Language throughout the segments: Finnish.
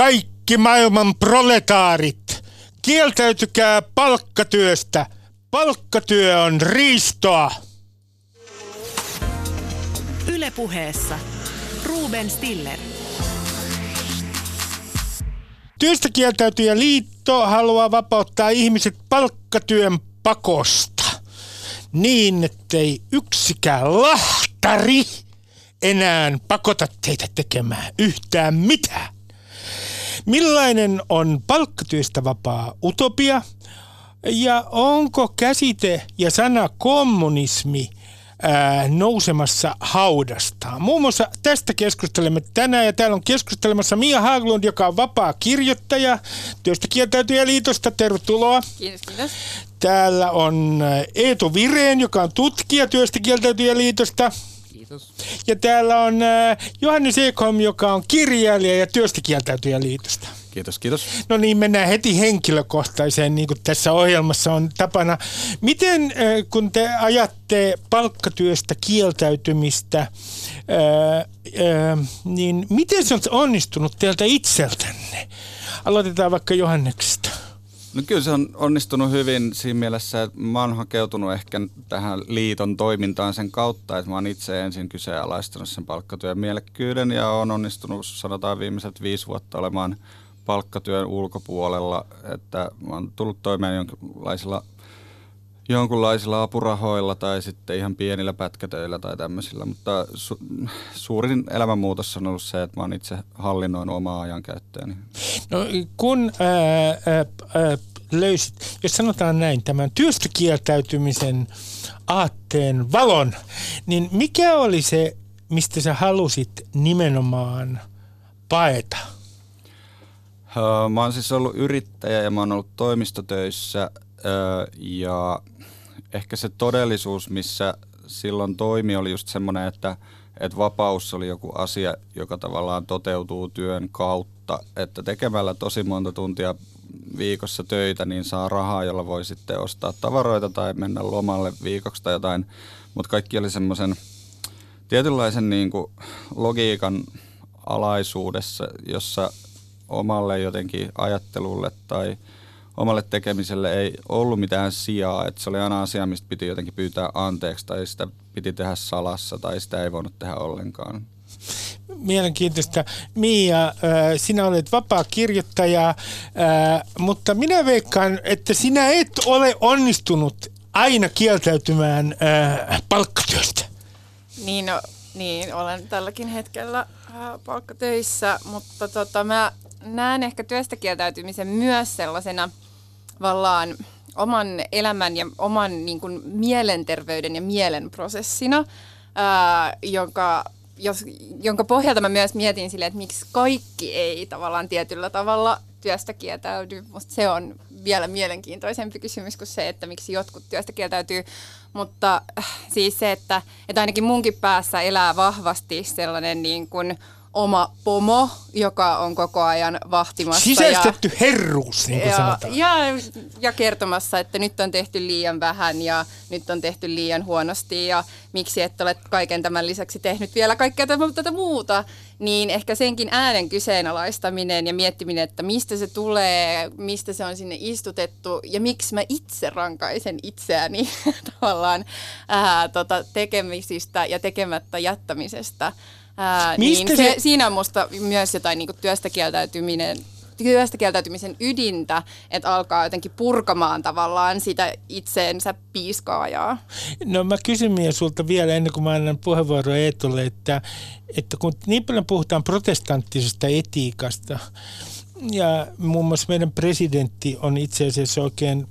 Kaikki maailman proletaarit, kieltäytykää palkkatyöstä. Palkkatyö on riistoa. Ylepuheessa Ruben Stiller. Työstä kieltäytyjä liitto haluaa vapauttaa ihmiset palkkatyön pakosta niin, ettei yksikään lahtari enää pakota teitä tekemään yhtään mitään. Millainen on palkkatyöstä vapaa utopia? Ja onko käsite ja sana kommunismi ää, nousemassa haudastaan? Muun muassa tästä keskustelemme tänään ja täällä on keskustelemassa Mia Haglund, joka on vapaa kirjoittaja Työstä kieltäytyjä liitosta. Tervetuloa. Kiitos, kiitos. Täällä on Eetu Vireen, joka on tutkija Työstä kieltäytyjä liitosta. Kiitos. Ja täällä on äh, Johannes Ekholm, joka on kirjailija ja työstä kieltäytyjä liitosta. Kiitos, kiitos. No niin, mennään heti henkilökohtaiseen, niin kuin tässä ohjelmassa on tapana. Miten, äh, kun te ajatte palkkatyöstä kieltäytymistä, äh, niin miten se on onnistunut teiltä itseltänne? Aloitetaan vaikka Johanneksesta. No kyllä se on onnistunut hyvin siinä mielessä, että mä oon hakeutunut ehkä tähän liiton toimintaan sen kautta, että mä oon itse ensin kyseenalaistanut sen palkkatyön mielekkyyden ja on onnistunut sanotaan viimeiset viisi vuotta olemaan palkkatyön ulkopuolella, että mä oon tullut toimeen jonkinlaisilla, jonkunlaisilla apurahoilla tai sitten ihan pienillä pätkätöillä tai tämmöisillä, mutta su- suurin elämänmuutos on ollut se, että mä oon itse hallinnoinut omaa ajankäyttöäni. No kun ää, ää, löysit, jos sanotaan näin, tämän työstä kieltäytymisen aatteen valon, niin mikä oli se, mistä sä halusit nimenomaan paeta? Öö, Mä oon siis ollut yrittäjä ja mä oon ollut toimistotöissä öö, ja ehkä se todellisuus, missä silloin toimi, oli just semmoinen, että, että vapaus oli joku asia, joka tavallaan toteutuu työn kautta, että tekemällä tosi monta tuntia viikossa töitä, niin saa rahaa, jolla voi sitten ostaa tavaroita tai mennä lomalle viikoksi tai jotain, mutta kaikki oli semmoisen tietynlaisen niin kuin logiikan alaisuudessa, jossa omalle jotenkin ajattelulle tai omalle tekemiselle ei ollut mitään sijaa. Että se oli aina asia, mistä piti jotenkin pyytää anteeksi tai sitä piti tehdä salassa tai sitä ei voinut tehdä ollenkaan. Mielenkiintoista. Mia, äh, sinä olet vapaa kirjoittaja, äh, mutta minä veikkaan, että sinä et ole onnistunut aina kieltäytymään äh, palkkatyöstä. Niin, no, niin, olen tälläkin hetkellä palkkatöissä, mutta tota, mä näen ehkä työstä kieltäytymisen myös sellaisena vallaan oman elämän ja oman niin kuin, mielenterveyden ja mielen prosessina, ää, jonka, jos, jonka pohjalta mä myös mietin sille, että miksi kaikki ei tavallaan tietyllä tavalla työstä kieltäydy. Musta se on vielä mielenkiintoisempi kysymys kuin se, että miksi jotkut työstä kieltäytyy. Mutta äh, siis se, että, että ainakin munkin päässä elää vahvasti sellainen niin kuin oma pomo, joka on koko ajan vahtimassa. Sisäistetty ja, herruus, niin kuin ja, sanotaan. ja, ja kertomassa, että nyt on tehty liian vähän ja nyt on tehty liian huonosti ja miksi et ole kaiken tämän lisäksi tehnyt vielä kaikkea tätä muuta, niin ehkä senkin äänen kyseenalaistaminen ja miettiminen, että mistä se tulee, mistä se on sinne istutettu ja miksi mä itse rankaisen itseäni tavallaan ää, tota, tekemisistä ja tekemättä jättämisestä. Ää, Mistä niin se- se, siinä on musta myös jotain niin työstä kieltäytyminen työstä kieltäytymisen ydintä, että alkaa jotenkin purkamaan tavallaan sitä itseensä piiskaajaa. No mä kysyn Mia sulta vielä ennen kuin mä annan puheenvuoroa Eetulle, että, että kun niin paljon puhutaan protestanttisesta etiikasta, ja muun muassa meidän presidentti on itse asiassa oikein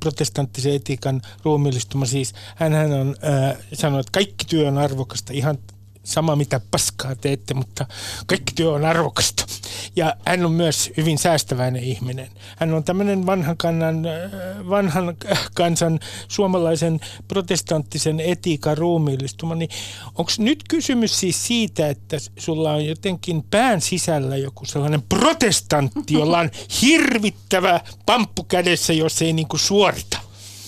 protestanttisen etiikan ruumiillistuma. Siis hän on äh, sanonut, että kaikki työ on arvokasta, ihan sama mitä paskaa teette, mutta kaikki työ on arvokasta. Ja hän on myös hyvin säästäväinen ihminen. Hän on tämmöinen vanhan, kannan, äh, vanhan kansan suomalaisen protestanttisen etiikan ruumiillistuma. Niin onko nyt kysymys siis siitä, että sulla on jotenkin pään sisällä joku sellainen protestantti, jolla on hirvittävä pamppu kädessä, jos ei niinku suorita?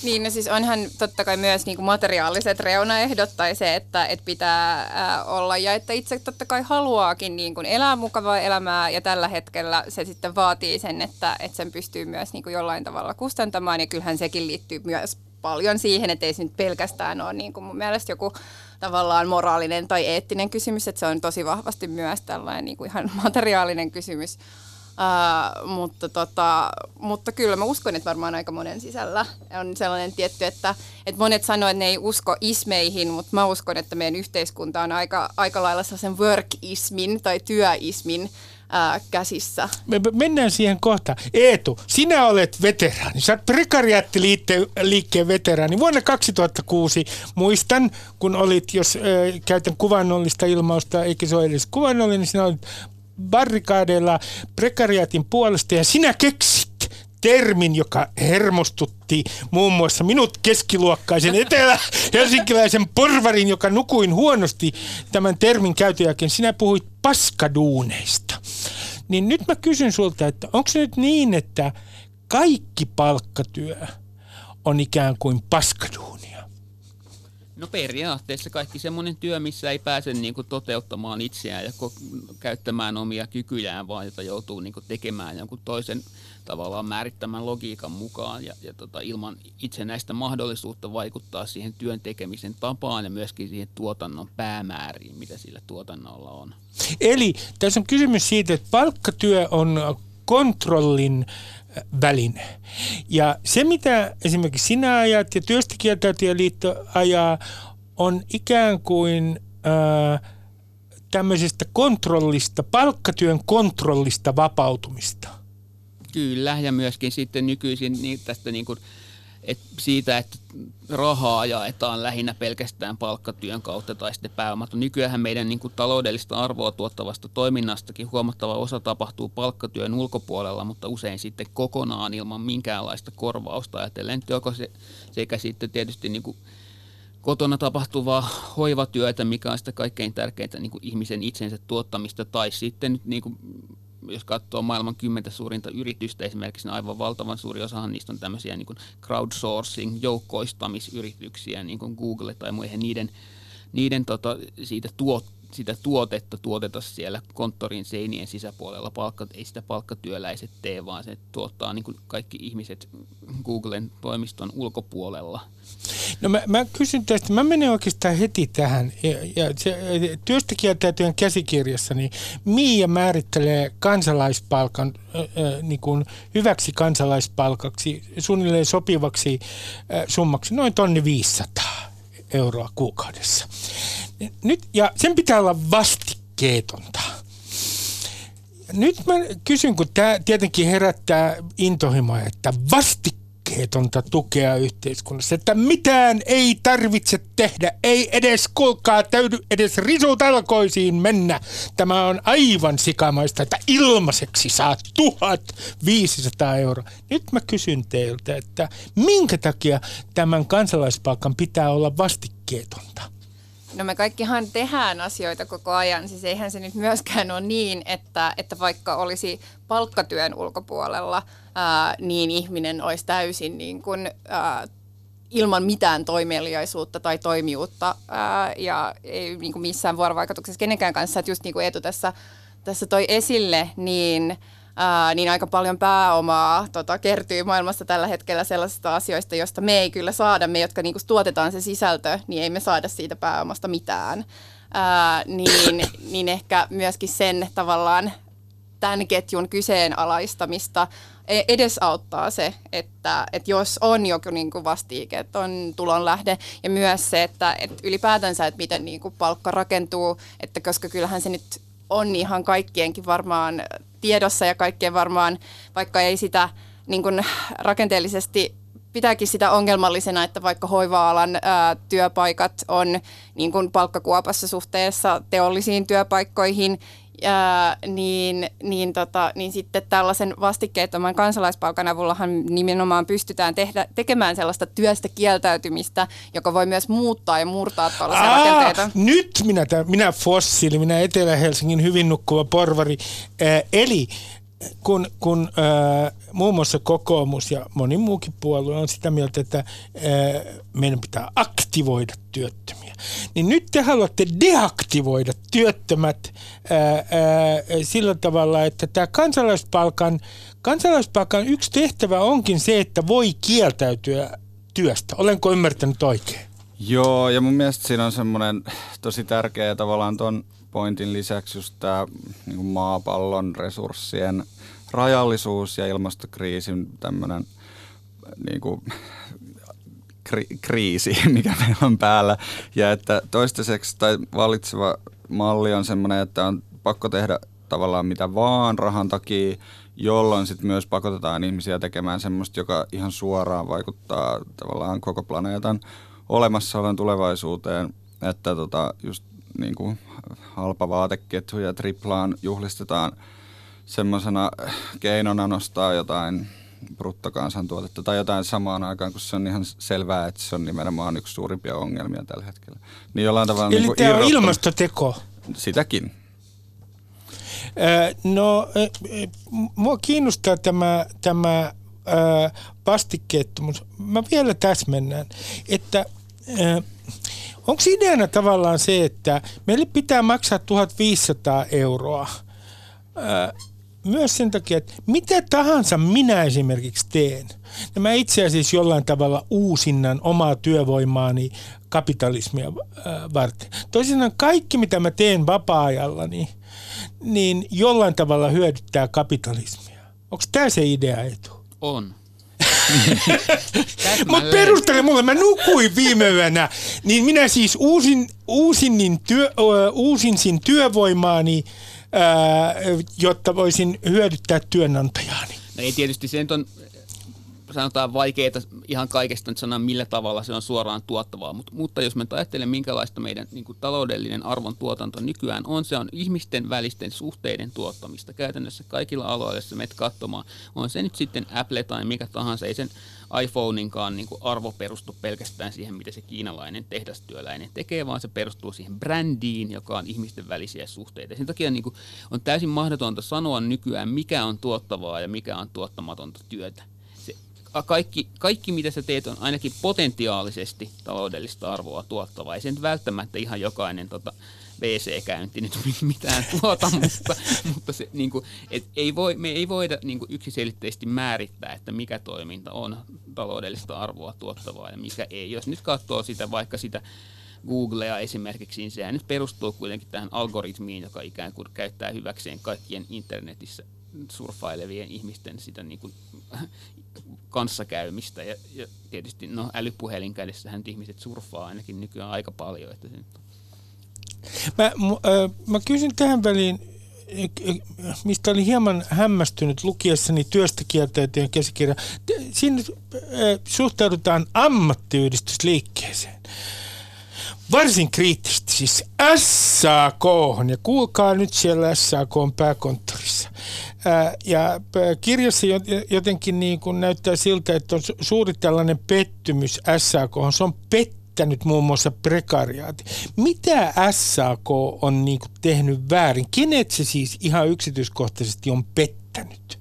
Niin, no siis onhan totta kai myös niin kuin materiaaliset reunaehdot tai se, että, että pitää ää, olla ja että itse totta kai haluaakin niin kuin elää mukavaa elämää ja tällä hetkellä se sitten vaatii sen, että, että sen pystyy myös niin kuin jollain tavalla kustantamaan ja kyllähän sekin liittyy myös paljon siihen, että ei se nyt pelkästään ole niin kuin mun mielestä joku tavallaan moraalinen tai eettinen kysymys, että se on tosi vahvasti myös tällainen niin kuin ihan materiaalinen kysymys. Uh, mutta, tota, mutta kyllä mä uskon, että varmaan aika monen sisällä on sellainen tietty, että, että monet sanoo, että ne ei usko ismeihin, mutta mä uskon, että meidän yhteiskunta on aika, aika lailla sellaisen work-ismin tai työismin ää, käsissä. Me mennään siihen kohta. Eetu, sinä olet veteraani. Sä oot prekariattiliikkeen veteraani. Vuonna 2006 muistan, kun olit, jos äh, käytän kuvannollista ilmausta, eikä se ole edes kuvannollinen, niin sinä olit barrikaadeilla prekariatin puolesta ja sinä keksit termin, joka hermostutti muun muassa minut keskiluokkaisen etelä-helsinkiläisen porvarin, joka nukuin huonosti tämän termin käytön jälkeen. Sinä puhuit paskaduuneista. Niin nyt mä kysyn sulta, että onko se nyt niin, että kaikki palkkatyö on ikään kuin paskaduunia? No periaatteessa kaikki semmoinen työ, missä ei pääse niin kuin toteuttamaan itseään ja käyttämään omia kykyjään, vaan jota joutuu niin kuin tekemään jonkun toisen tavallaan määrittämän logiikan mukaan ja, ja tota, ilman itsenäistä mahdollisuutta vaikuttaa siihen työn tekemisen tapaan ja myöskin siihen tuotannon päämääriin, mitä sillä tuotannolla on. Eli tässä on kysymys siitä, että palkkatyö on kontrollin väline. Ja se, mitä esimerkiksi sinä ajat ja liitto ajaa, on ikään kuin äh, tämmöisestä kontrollista, palkkatyön kontrollista vapautumista – Kyllä, ja myöskin sitten nykyisin niin tästä niin kuin, et siitä, että rahaa jaetaan lähinnä pelkästään palkkatyön kautta tai sitten pääomat. Nykyään meidän niin kuin taloudellista arvoa tuottavasta toiminnastakin huomattava osa tapahtuu palkkatyön ulkopuolella, mutta usein sitten kokonaan ilman minkäänlaista korvausta ajatellen joko se, sekä sitten tietysti niin kuin kotona tapahtuvaa hoivatyötä, mikä on sitä kaikkein tärkeintä niin kuin ihmisen itsensä tuottamista, tai sitten nyt niin kuin jos katsoo maailman kymmentä suurinta yritystä esimerkiksi, niin aivan valtavan suuri osahan niistä on tämmöisiä niin crowdsourcing, joukkoistamisyrityksiä, niin kuin Google tai muihin, niiden, niiden tota, siitä tuot, sitä tuotetta tuoteta siellä konttorin seinien sisäpuolella. Palkka, ei sitä palkkatyöläiset tee, vaan se tuottaa niin kuin kaikki ihmiset Googlen toimiston ulkopuolella. No mä, mä kysyn tästä, mä menen oikeastaan heti tähän. Ja, ja käsikirjassa, niin Miia määrittelee kansalaispalkan niin kuin hyväksi kansalaispalkaksi, suunnilleen sopivaksi äh, summaksi, noin tonni 500 euroa kuukaudessa. Nyt, ja sen pitää olla vastikkeetonta. Nyt mä kysyn, kun tämä tietenkin herättää intohimoa, että vastikkeetonta tukea yhteiskunnassa, että mitään ei tarvitse tehdä, ei edes kulkaa täydy edes risutalkoisiin mennä. Tämä on aivan sikamaista, että ilmaiseksi saa 1500 euroa. Nyt mä kysyn teiltä, että minkä takia tämän kansalaispalkan pitää olla vastikkeetonta? No me kaikkihan tehdään asioita koko ajan, siis eihän se nyt myöskään ole niin, että, että vaikka olisi palkkatyön ulkopuolella, ää, niin ihminen olisi täysin niin kuin, ää, ilman mitään toimeliaisuutta tai toimijuutta ää, ja ei niin kuin missään vuorovaikutuksessa kenenkään kanssa. Että just niin kuin Eetu tässä, tässä toi esille, niin – ää, niin aika paljon pääomaa tota, kertyy maailmassa tällä hetkellä sellaisista asioista, joista me ei kyllä saada, me jotka niinku tuotetaan se sisältö, niin ei me saada siitä pääomasta mitään. Ää, niin, niin ehkä myöskin sen tavallaan tämän ketjun kyseenalaistamista e, edesauttaa se, että, että jos on joku niin kuin vastiike, että on tulonlähde ja myös se, että, että ylipäätänsä, että miten niin kuin palkka rakentuu, että koska kyllähän se nyt on ihan kaikkienkin varmaan tiedossa ja kaikkien varmaan, vaikka ei sitä niin kuin rakenteellisesti pitääkin sitä ongelmallisena, että vaikka hoiva-alan ää, työpaikat on niin kuin palkkakuopassa suhteessa teollisiin työpaikkoihin ää, niin, niin, tota, niin sitten tällaisen vastikkeettoman kansalaispalkan avullahan nimenomaan pystytään tehdä, tekemään sellaista työstä kieltäytymistä, joka voi myös muuttaa ja murtaa tällaisia Aa, rakenteita. Nyt minä, minä fossiili, minä Etelä-Helsingin hyvin nukkuva porvari. Ää, eli kun, kun ää, muun muassa kokoomus ja moni muukin puolue on sitä mieltä, että ää, meidän pitää aktivoida työttömiä, niin nyt te haluatte deaktivoida työttömät ää, ää, sillä tavalla, että tämä kansalaispalkan, kansalaispalkan yksi tehtävä onkin se, että voi kieltäytyä työstä. Olenko ymmärtänyt oikein? Joo, ja mun mielestä siinä on semmoinen tosi tärkeä tavallaan ton pointin lisäksi just tämä niin maapallon resurssien rajallisuus ja ilmastokriisin tämmöinen niin kuin, kri- kriisi, mikä meillä on päällä. Ja että toistaiseksi tai valitseva malli on semmoinen, että on pakko tehdä tavallaan mitä vaan rahan takia, jolloin sitten myös pakotetaan ihmisiä tekemään semmoista, joka ihan suoraan vaikuttaa tavallaan koko planeetan olemassaolon tulevaisuuteen. Että tota, just niin kuin halpa vaateketju ja triplaan juhlistetaan semmoisena keinona nostaa jotain bruttokansantuotetta tai jotain samaan aikaan, kun se on ihan selvää, että se on nimenomaan yksi suurimpia ongelmia tällä hetkellä. Niin jollain tavalla Eli niin tämä on ilmastoteko? Sitäkin. No, mua kiinnostaa tämä, tämä vastikkeettomuus. Mä vielä täsmennän, että onko ideana tavallaan se, että meille pitää maksaa 1500 euroa myös sen takia, että mitä tahansa minä esimerkiksi teen, ja mä itse asiassa jollain tavalla uusinnan omaa työvoimaani kapitalismia varten. Toisinaan kaikki, mitä mä teen vapaa-ajallani, niin jollain tavalla hyödyttää kapitalismia. Onko tämä se idea etu? On. Mutta perustele mulle, mä nukuin viime yönä, niin minä siis uusin, uusin, niin työ, uusinsin työvoimaani, jotta voisin hyödyttää työnantajaani. No ei tietysti se on sanotaan vaikeaa ihan kaikesta nyt sanoa, millä tavalla se on suoraan tuottavaa, mutta, mutta jos me ajattelemme, minkälaista meidän niin kuin taloudellinen arvon tuotanto nykyään on, se on ihmisten välisten suhteiden tuottamista. Käytännössä kaikilla aloilla, jos menet katsomaan, on se nyt sitten Apple tai mikä tahansa, ei sen iPhoneinkaan niin kuin arvo perustu pelkästään siihen, mitä se kiinalainen tehdastyöläinen tekee, vaan se perustuu siihen brändiin, joka on ihmisten välisiä suhteita. Sen takia niin kuin, on täysin mahdotonta sanoa nykyään, mikä on tuottavaa ja mikä on tuottamatonta työtä kaikki, kaikki, mitä sä teet, on ainakin potentiaalisesti taloudellista arvoa tuottavaa. Ei se nyt välttämättä ihan jokainen tota, WC-käynti nyt mitään tuota, mutta, mutta se, niin kuin, et ei voi, me ei voida niin kuin yksiselitteisesti määrittää, että mikä toiminta on taloudellista arvoa tuottavaa ja mikä ei. Jos nyt katsoo sitä vaikka sitä Googlea esimerkiksi, niin sehän nyt perustuu kuitenkin tähän algoritmiin, joka ikään kuin käyttää hyväkseen kaikkien internetissä surfailevien ihmisten sitä niin kuin kanssakäymistä. Ja, ja tietysti no, älypuhelin kädessähän ihmiset surffaa ainakin nykyään aika paljon. Että se nyt Mä, äh, mä kysyn tähän väliin, mistä olin hieman hämmästynyt lukiessani työstä kieltäytyjen käsikirja. Siinä äh, suhtaudutaan ammattiyhdistysliikkeeseen varsin kriittisesti, siis SAK, ja kuulkaa nyt siellä SAK on pääkonttorissa. Ja kirjassa jotenkin niin kuin näyttää siltä, että on suuri tällainen pettymys SAK, se on pettänyt muun muassa prekariaati. Mitä SAK on niin kuin tehnyt väärin? Kenet se siis ihan yksityiskohtaisesti on pettänyt?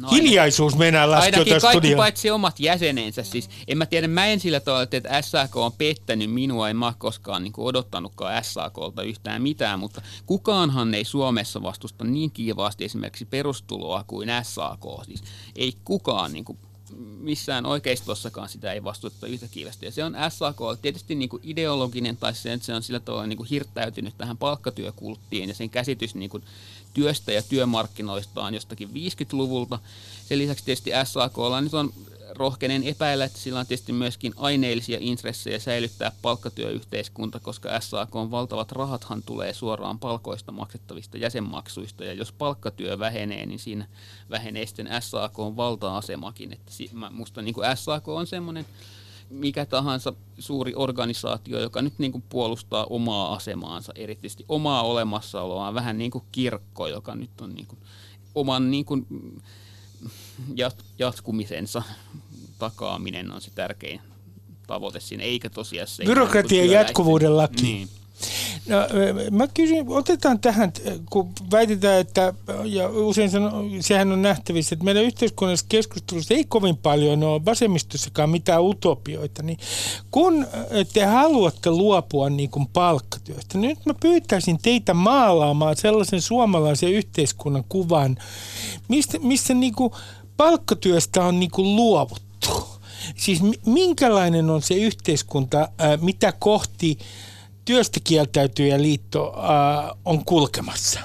No Hiljaisuus meinaa laskea Ainakin kaikki studioon. paitsi omat jäsenensä. Siis en mä tiedä, mä en sillä tavalla, että SAK on pettänyt minua, en mä koskaan niin odottanutkaan SAKlta yhtään mitään, mutta kukaanhan ei Suomessa vastusta niin kiivaasti esimerkiksi perustuloa kuin SAK. Siis ei kukaan niin kuin missään oikeistossakaan sitä ei vastuuta yhtä kiivästi. Ja se on SAK tietysti niin kuin ideologinen tai se, että se on sillä tavalla niin kuin hirttäytynyt tähän palkkatyökulttiin ja sen käsitys niin kuin työstä ja työmarkkinoista on jostakin 50-luvulta. Sen lisäksi tietysti SAKlla nyt on rohkenen epäillä, että sillä on tietysti myöskin aineellisia intressejä säilyttää palkkatyöyhteiskunta, koska SAK on valtavat rahathan tulee suoraan palkoista maksettavista jäsenmaksuista, ja jos palkkatyö vähenee, niin siinä vähenee sitten SAK on valta-asemakin. Että musta niin kuin SAK on semmoinen mikä tahansa suuri organisaatio, joka nyt niin kuin puolustaa omaa asemaansa, erityisesti omaa olemassaoloaan, vähän niin kuin kirkko, joka nyt on niin kuin oman niin kuin jatkumisensa takaaminen on se tärkein tavoite siinä, eikä tosiaan se... Byrokratian jatkuvuuden laki. Niin. No, mä kysyn, otetaan tähän, kun väitetään, että, ja usein sanon, sehän on nähtävissä, että meidän yhteiskunnallisessa keskustelussa ei kovin paljon ole vasemmistossakaan mitään utopioita, niin kun te haluatte luopua niin kuin palkkatyöstä, niin nyt mä pyytäisin teitä maalaamaan sellaisen suomalaisen yhteiskunnan kuvan, mistä, missä niin kuin palkkatyöstä on niin kuin luovuttu. Siis minkälainen on se yhteiskunta, mitä kohti työstä kieltäytyjä liitto on kulkemassa?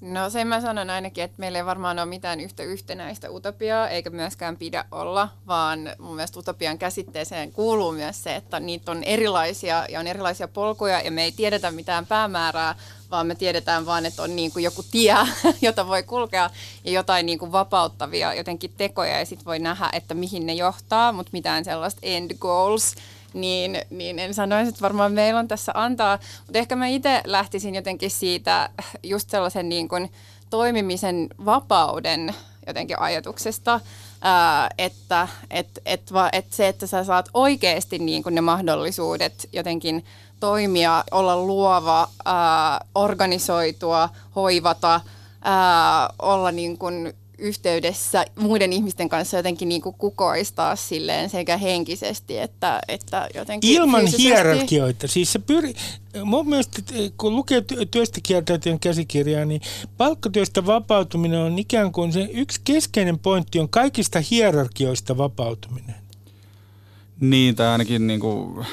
No sen mä sanon ainakin, että meillä ei varmaan ole mitään yhtä yhtenäistä utopiaa, eikä myöskään pidä olla, vaan mun mielestä utopian käsitteeseen kuuluu myös se, että niitä on erilaisia ja on erilaisia polkuja ja me ei tiedetä mitään päämäärää, vaan me tiedetään vaan, että on niin kuin joku tie, jota voi kulkea ja jotain niin kuin vapauttavia jotenkin tekoja ja sitten voi nähdä, että mihin ne johtaa, mutta mitään sellaista end goals niin, niin en sanoisi, että varmaan meillä on tässä antaa, mutta ehkä mä itse lähtisin jotenkin siitä just sellaisen niin kuin toimimisen vapauden jotenkin ajatuksesta, että et, et, va, et se, että sä saat oikeasti niin kuin ne mahdollisuudet jotenkin toimia, olla luova, organisoitua, hoivata, olla niin kuin yhteydessä muiden ihmisten kanssa jotenkin niin kuin kukoistaa silleen sekä henkisesti että, että jotenkin Ilman fyysisesti. hierarkioita. Siis se pyri, mun mielestä kun lukee työstä kieltäytyjän käsikirjaa, niin palkkatyöstä vapautuminen on ikään kuin se yksi keskeinen pointti on kaikista hierarkioista vapautuminen. Niin, tai ainakin niin kuin,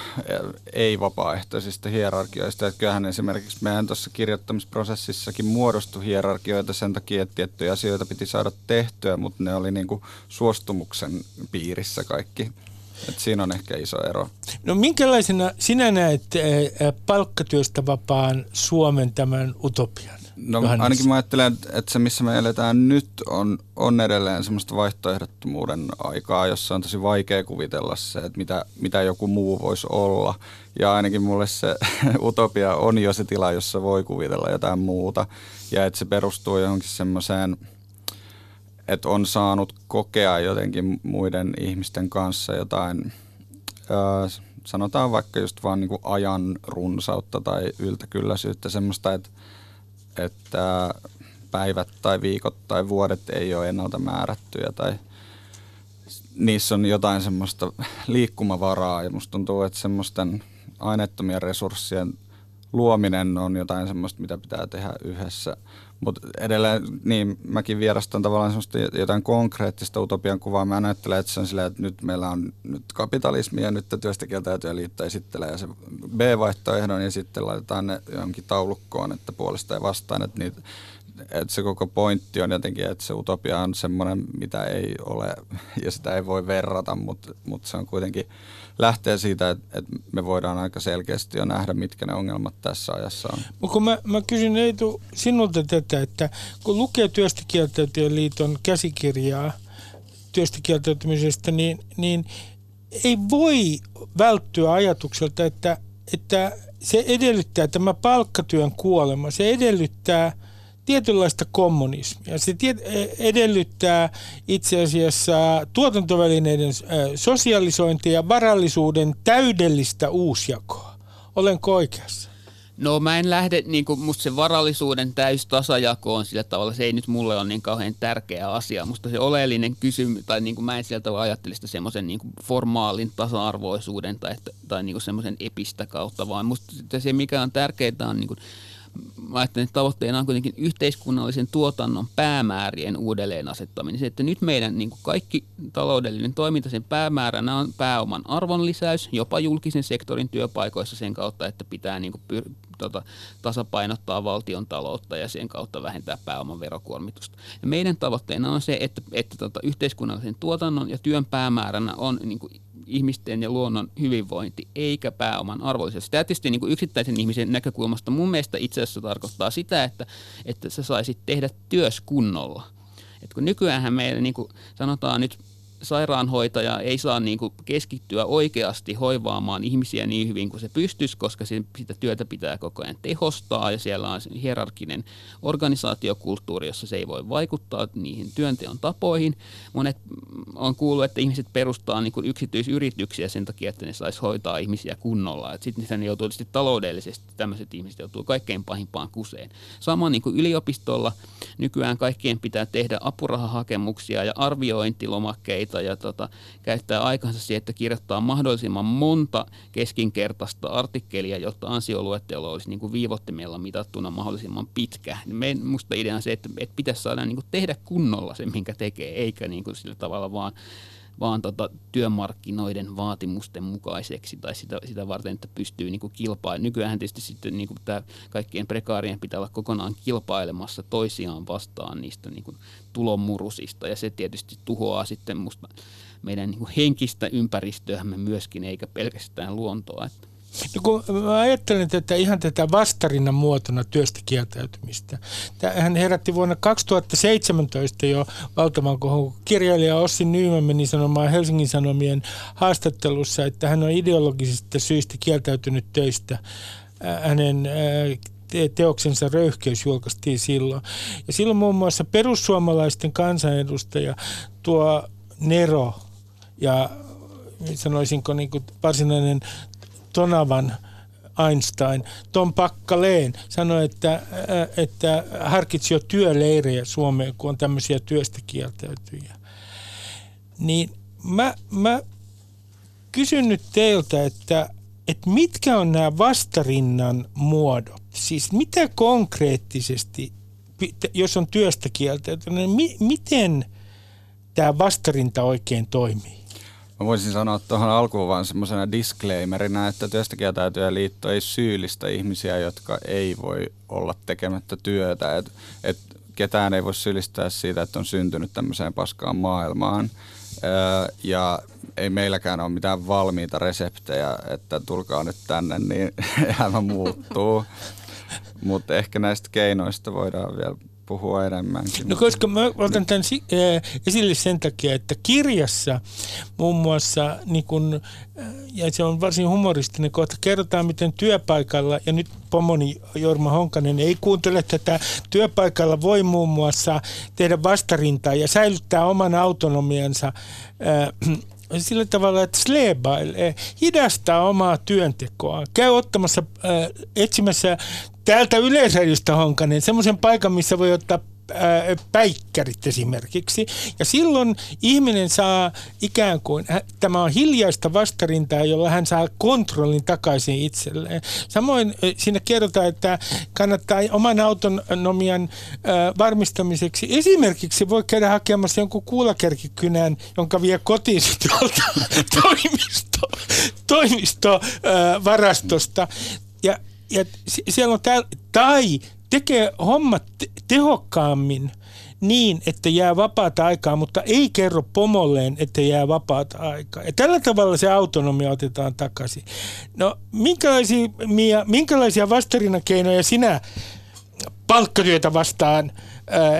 ei-vapaaehtoisista hierarkioista. Että kyllähän esimerkiksi meidän tuossa kirjoittamisprosessissakin muodostui hierarkioita sen takia, että tiettyjä asioita piti saada tehtyä, mutta ne oli niin kuin suostumuksen piirissä kaikki. Et siinä on ehkä iso ero. No minkälaisena sinä näet palkkatyöstä vapaan Suomen tämän utopian? No Johannes. ainakin mä ajattelen, että se missä me eletään nyt on, on edelleen semmoista vaihtoehdottomuuden aikaa, jossa on tosi vaikea kuvitella se, että mitä, mitä joku muu voisi olla. Ja ainakin mulle se utopia on jo se tila, jossa voi kuvitella jotain muuta. Ja että se perustuu johonkin semmoiseen, että on saanut kokea jotenkin muiden ihmisten kanssa jotain, öö, sanotaan vaikka just vaan niin kuin ajan runsautta tai yltäkylläisyyttä, semmoista, että että päivät tai viikot tai vuodet ei ole ennalta määrättyjä tai niissä on jotain semmoista liikkumavaraa ja musta tuntuu, että semmoisten aineettomien resurssien luominen on jotain semmoista, mitä pitää tehdä yhdessä. Mutta edelleen, niin mäkin vierastan tavallaan semmoista jotain konkreettista utopian kuvaa. Mä ajattelen, että se on silleen, että nyt meillä on nyt kapitalismi ja nyt työntekijältä liitto esittelee ja se B-vaihtoehdon ja sitten laitetaan ne johonkin taulukkoon, että puolesta ja vastaan, että niitä että se koko pointti on jotenkin, että se utopia on semmoinen, mitä ei ole ja sitä ei voi verrata, mutta, mutta se on kuitenkin lähtee siitä, että, että me voidaan aika selkeästi jo nähdä, mitkä ne ongelmat tässä ajassa on. Mutta kun mä, mä kysyn Eitu sinulta tätä, että kun lukee Työstökieltäytyjän liiton käsikirjaa työstökieltäytymisestä, niin, niin ei voi välttyä ajatukselta, että, että se edellyttää tämä palkkatyön kuolema, se edellyttää – tietynlaista kommunismia. Se edellyttää itse asiassa tuotantovälineiden sosialisointia ja varallisuuden täydellistä uusjakoa. Olenko oikeassa? No mä en lähde, niin kuin musta se varallisuuden täys tasajakoon sillä tavalla, se ei nyt mulle ole niin kauhean tärkeä asia. Musta se oleellinen kysymys, tai niin kuin mä en sillä tavalla ajattele sitä semmoisen niin formaalin tasa-arvoisuuden tai, tai niin semmoisen epistä kautta, vaan musta se mikä on tärkeää on niin kuin mä ajattelen, että tavoitteena on kuitenkin yhteiskunnallisen tuotannon päämäärien uudelleen asettaminen. Se, että nyt meidän niin kuin kaikki taloudellinen toiminta, sen päämääränä on pääoman arvonlisäys, jopa julkisen sektorin työpaikoissa sen kautta, että pitää niin kuin pyr- tota, tasapainottaa valtion taloutta ja sen kautta vähentää pääoman verokuormitusta. Ja meidän tavoitteena on se, että, että tota, yhteiskunnallisen tuotannon ja työn päämääränä on niin kuin ihmisten ja luonnon hyvinvointi, eikä pääoman arvollisuus. Tämä tietysti niin kuin yksittäisen ihmisen näkökulmasta mun mielestä itse asiassa tarkoittaa sitä, että, että sä saisit tehdä työs kunnolla. Et kun nykyäänhän meillä niin kuin sanotaan nyt sairaanhoitaja ei saa niin kuin keskittyä oikeasti hoivaamaan ihmisiä niin hyvin kuin se pystyisi, koska sitä työtä pitää koko ajan tehostaa ja siellä on hierarkinen organisaatiokulttuuri, jossa se ei voi vaikuttaa niihin työnteon tapoihin. Monet on kuullut, että ihmiset perustaa niin kuin yksityisyrityksiä sen takia, että ne saisi hoitaa ihmisiä kunnolla. Sitten ne joutuu tietysti taloudellisesti, tämmöiset ihmiset joutuu kaikkein pahimpaan kuseen. Sama niin kuin yliopistolla nykyään kaikkien pitää tehdä apurahahakemuksia ja arviointilomakkeita ja tota, käyttää aikansa siihen, että kirjoittaa mahdollisimman monta keskinkertaista artikkelia, jotta ansioluettelo olisi niin kuin viivottimella mitattuna mahdollisimman pitkä. Minusta idea on se, että, että pitäisi saada niin kuin tehdä kunnolla se, minkä tekee, eikä niin kuin sillä tavalla vaan vaan tota työmarkkinoiden vaatimusten mukaiseksi tai sitä, sitä varten, että pystyy niin kilpailemaan. Nykyään tietysti sitten niin tämä kaikkien prekaarien pitää olla kokonaan kilpailemassa toisiaan vastaan niistä niin tulomurusista ja se tietysti tuhoaa sitten musta meidän niin henkistä ympäristöämme myöskin eikä pelkästään luontoa. Että No kun mä ajattelen tätä ihan tätä vastarinnan muotona työstä kieltäytymistä. Hän herätti vuonna 2017 jo valtavan kohon. Kirjailija Ossi Nyymä meni sanomaan Helsingin Sanomien haastattelussa, että hän on ideologisista syistä kieltäytynyt töistä. Hänen teoksensa röyhkeys julkaistiin silloin. Ja silloin muun muassa perussuomalaisten kansanedustaja tuo Nero ja sanoisinko niin kuin varsinainen Tonavan Einstein, Tom Pakkaleen sanoi, että, äh, että harkitsi jo työleirejä Suomeen, kun on tämmöisiä työstä kieltäytyjiä. Niin mä, mä kysyn nyt teiltä, että, että mitkä on nämä vastarinnan muodot? Siis mitä konkreettisesti, jos on työstä kieltäytynyt, niin miten tämä vastarinta oikein toimii? Mä voisin sanoa tuohon alkuun vaan semmoisena disclaimerina, että työstäkieltäytyjä liitto ei syyllistä ihmisiä, jotka ei voi olla tekemättä työtä. Et, et ketään ei voi syyllistää siitä, että on syntynyt tämmöiseen paskaan maailmaan. Öö, ja ei meilläkään ole mitään valmiita reseptejä, että tulkaa nyt tänne, niin elämä muuttuu. Mutta ehkä näistä keinoista voidaan vielä puhua enemmänkin. No koska mä otan tämän esille sen takia, että kirjassa muun muassa, niin kun, ja se on varsin humoristinen kohta, kerrotaan miten työpaikalla, ja nyt pomoni Jorma Honkanen ei kuuntele tätä, työpaikalla voi muun muassa tehdä vastarintaa ja säilyttää oman autonomiansa sillä tavalla, että sleebailee, hidastaa omaa työntekoa, käy ottamassa, äh, etsimässä täältä yleisradiosta Honkanen semmoisen paikan, missä voi ottaa päikkärit esimerkiksi. Ja silloin ihminen saa ikään kuin, tämä on hiljaista vastarintaa, jolla hän saa kontrollin takaisin itselleen. Samoin siinä kerrotaan, että kannattaa oman autonomian varmistamiseksi esimerkiksi voi käydä hakemassa jonkun kuulakärkikynän, jonka vie kotiin toimisto, toimisto varastosta. Ja, siellä on täällä, tai tekee hommat tehokkaammin niin, että jää vapaata aikaa, mutta ei kerro pomolleen, että jää vapaata aikaa. Ja tällä tavalla se autonomia otetaan takaisin. No, minkälaisia, Mia, minkälaisia vastarinakeinoja sinä palkkatyötä vastaan ää,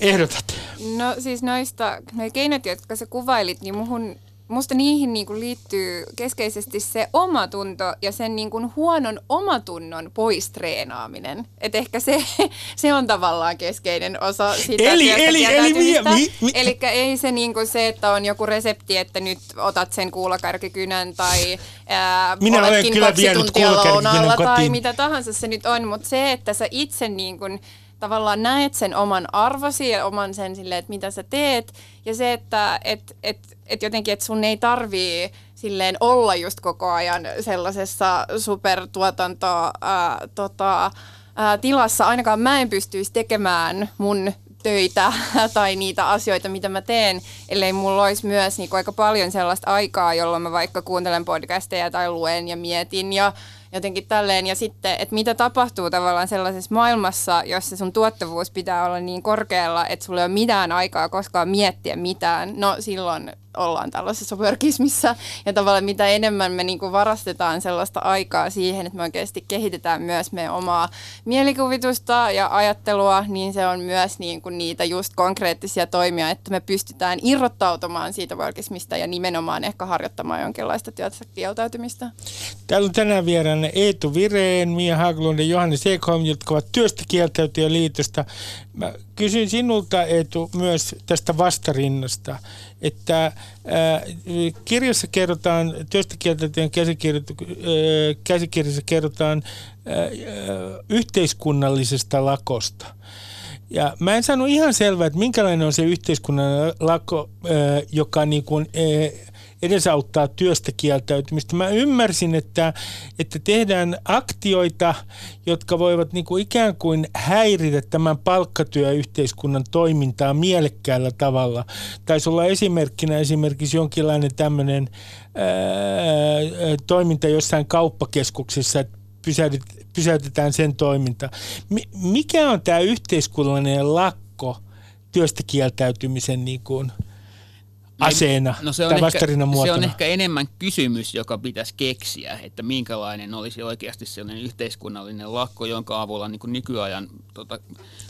ehdotat? No siis noista, noista keinot, jotka sä kuvailit, niin muhun musta niihin niin kuin liittyy keskeisesti se omatunto ja sen niin kuin huonon omatunnon poistreenaaminen. Et ehkä se, se on tavallaan keskeinen osa sitä eli, eli, eli, mi, mi, mi. eli ei se niin kuin se, että on joku resepti, että nyt otat sen kuulakärkikynän tai ää, Minä olen kyllä vienyt kuulakärkikynän Tai mitä tahansa se nyt on, mutta se, että sä itse niin kuin, tavallaan näet sen oman arvosi ja oman sen silleen, että mitä sä teet. Ja se, että et, et, et jotenkin, että sun ei tarvii silleen olla just koko ajan sellaisessa supertuotanto ää, tota, ää, tilassa. Ainakaan mä en pystyisi tekemään mun töitä tai niitä asioita, mitä mä teen, ellei mulla olisi myös niin aika paljon sellaista aikaa, jolloin mä vaikka kuuntelen podcasteja tai luen ja mietin ja jotenkin tälleen. Ja sitten, että mitä tapahtuu tavallaan sellaisessa maailmassa, jossa sun tuottavuus pitää olla niin korkealla, että sulla ei ole mitään aikaa koskaan miettiä mitään. No silloin ollaan tällaisessa workismissa. Ja tavallaan mitä enemmän me niin varastetaan sellaista aikaa siihen, että me oikeasti kehitetään myös meidän omaa mielikuvitusta ja ajattelua, niin se on myös niin kuin niitä just konkreettisia toimia, että me pystytään irrottautumaan siitä workismista ja nimenomaan ehkä harjoittamaan jonkinlaista työtä kieltäytymistä. Täällä on tänään vieraana Eetu Vireen, Mia Haglund ja Johannes Ekholm, jotka ovat työstä liitosta. Mä kysyn sinulta Eetu myös tästä vastarinnasta, että ää, kirjassa kerrotaan, työstä kieltäytyjien käsikirjassa kerrotaan ää, yhteiskunnallisesta lakosta. Ja mä en sano ihan selvää, että minkälainen on se yhteiskunnallinen lako, joka niin kuin, edesauttaa työstä kieltäytymistä. Mä ymmärsin, että, että tehdään aktioita, jotka voivat niin kuin ikään kuin häiritä tämän palkkatyöyhteiskunnan toimintaa mielekkäällä tavalla. Taisi olla esimerkkinä esimerkiksi jonkinlainen tämmöinen toiminta jossain kauppakeskuksessa, että pysäytetään sen toiminta. Mikä on tämä yhteiskunnallinen lakko työstä kieltäytymisen niin kuin – aseena no se on tai ehkä, Se on ehkä enemmän kysymys, joka pitäisi keksiä, että minkälainen olisi oikeasti sellainen yhteiskunnallinen lakko, jonka avulla niin nykyajan tota,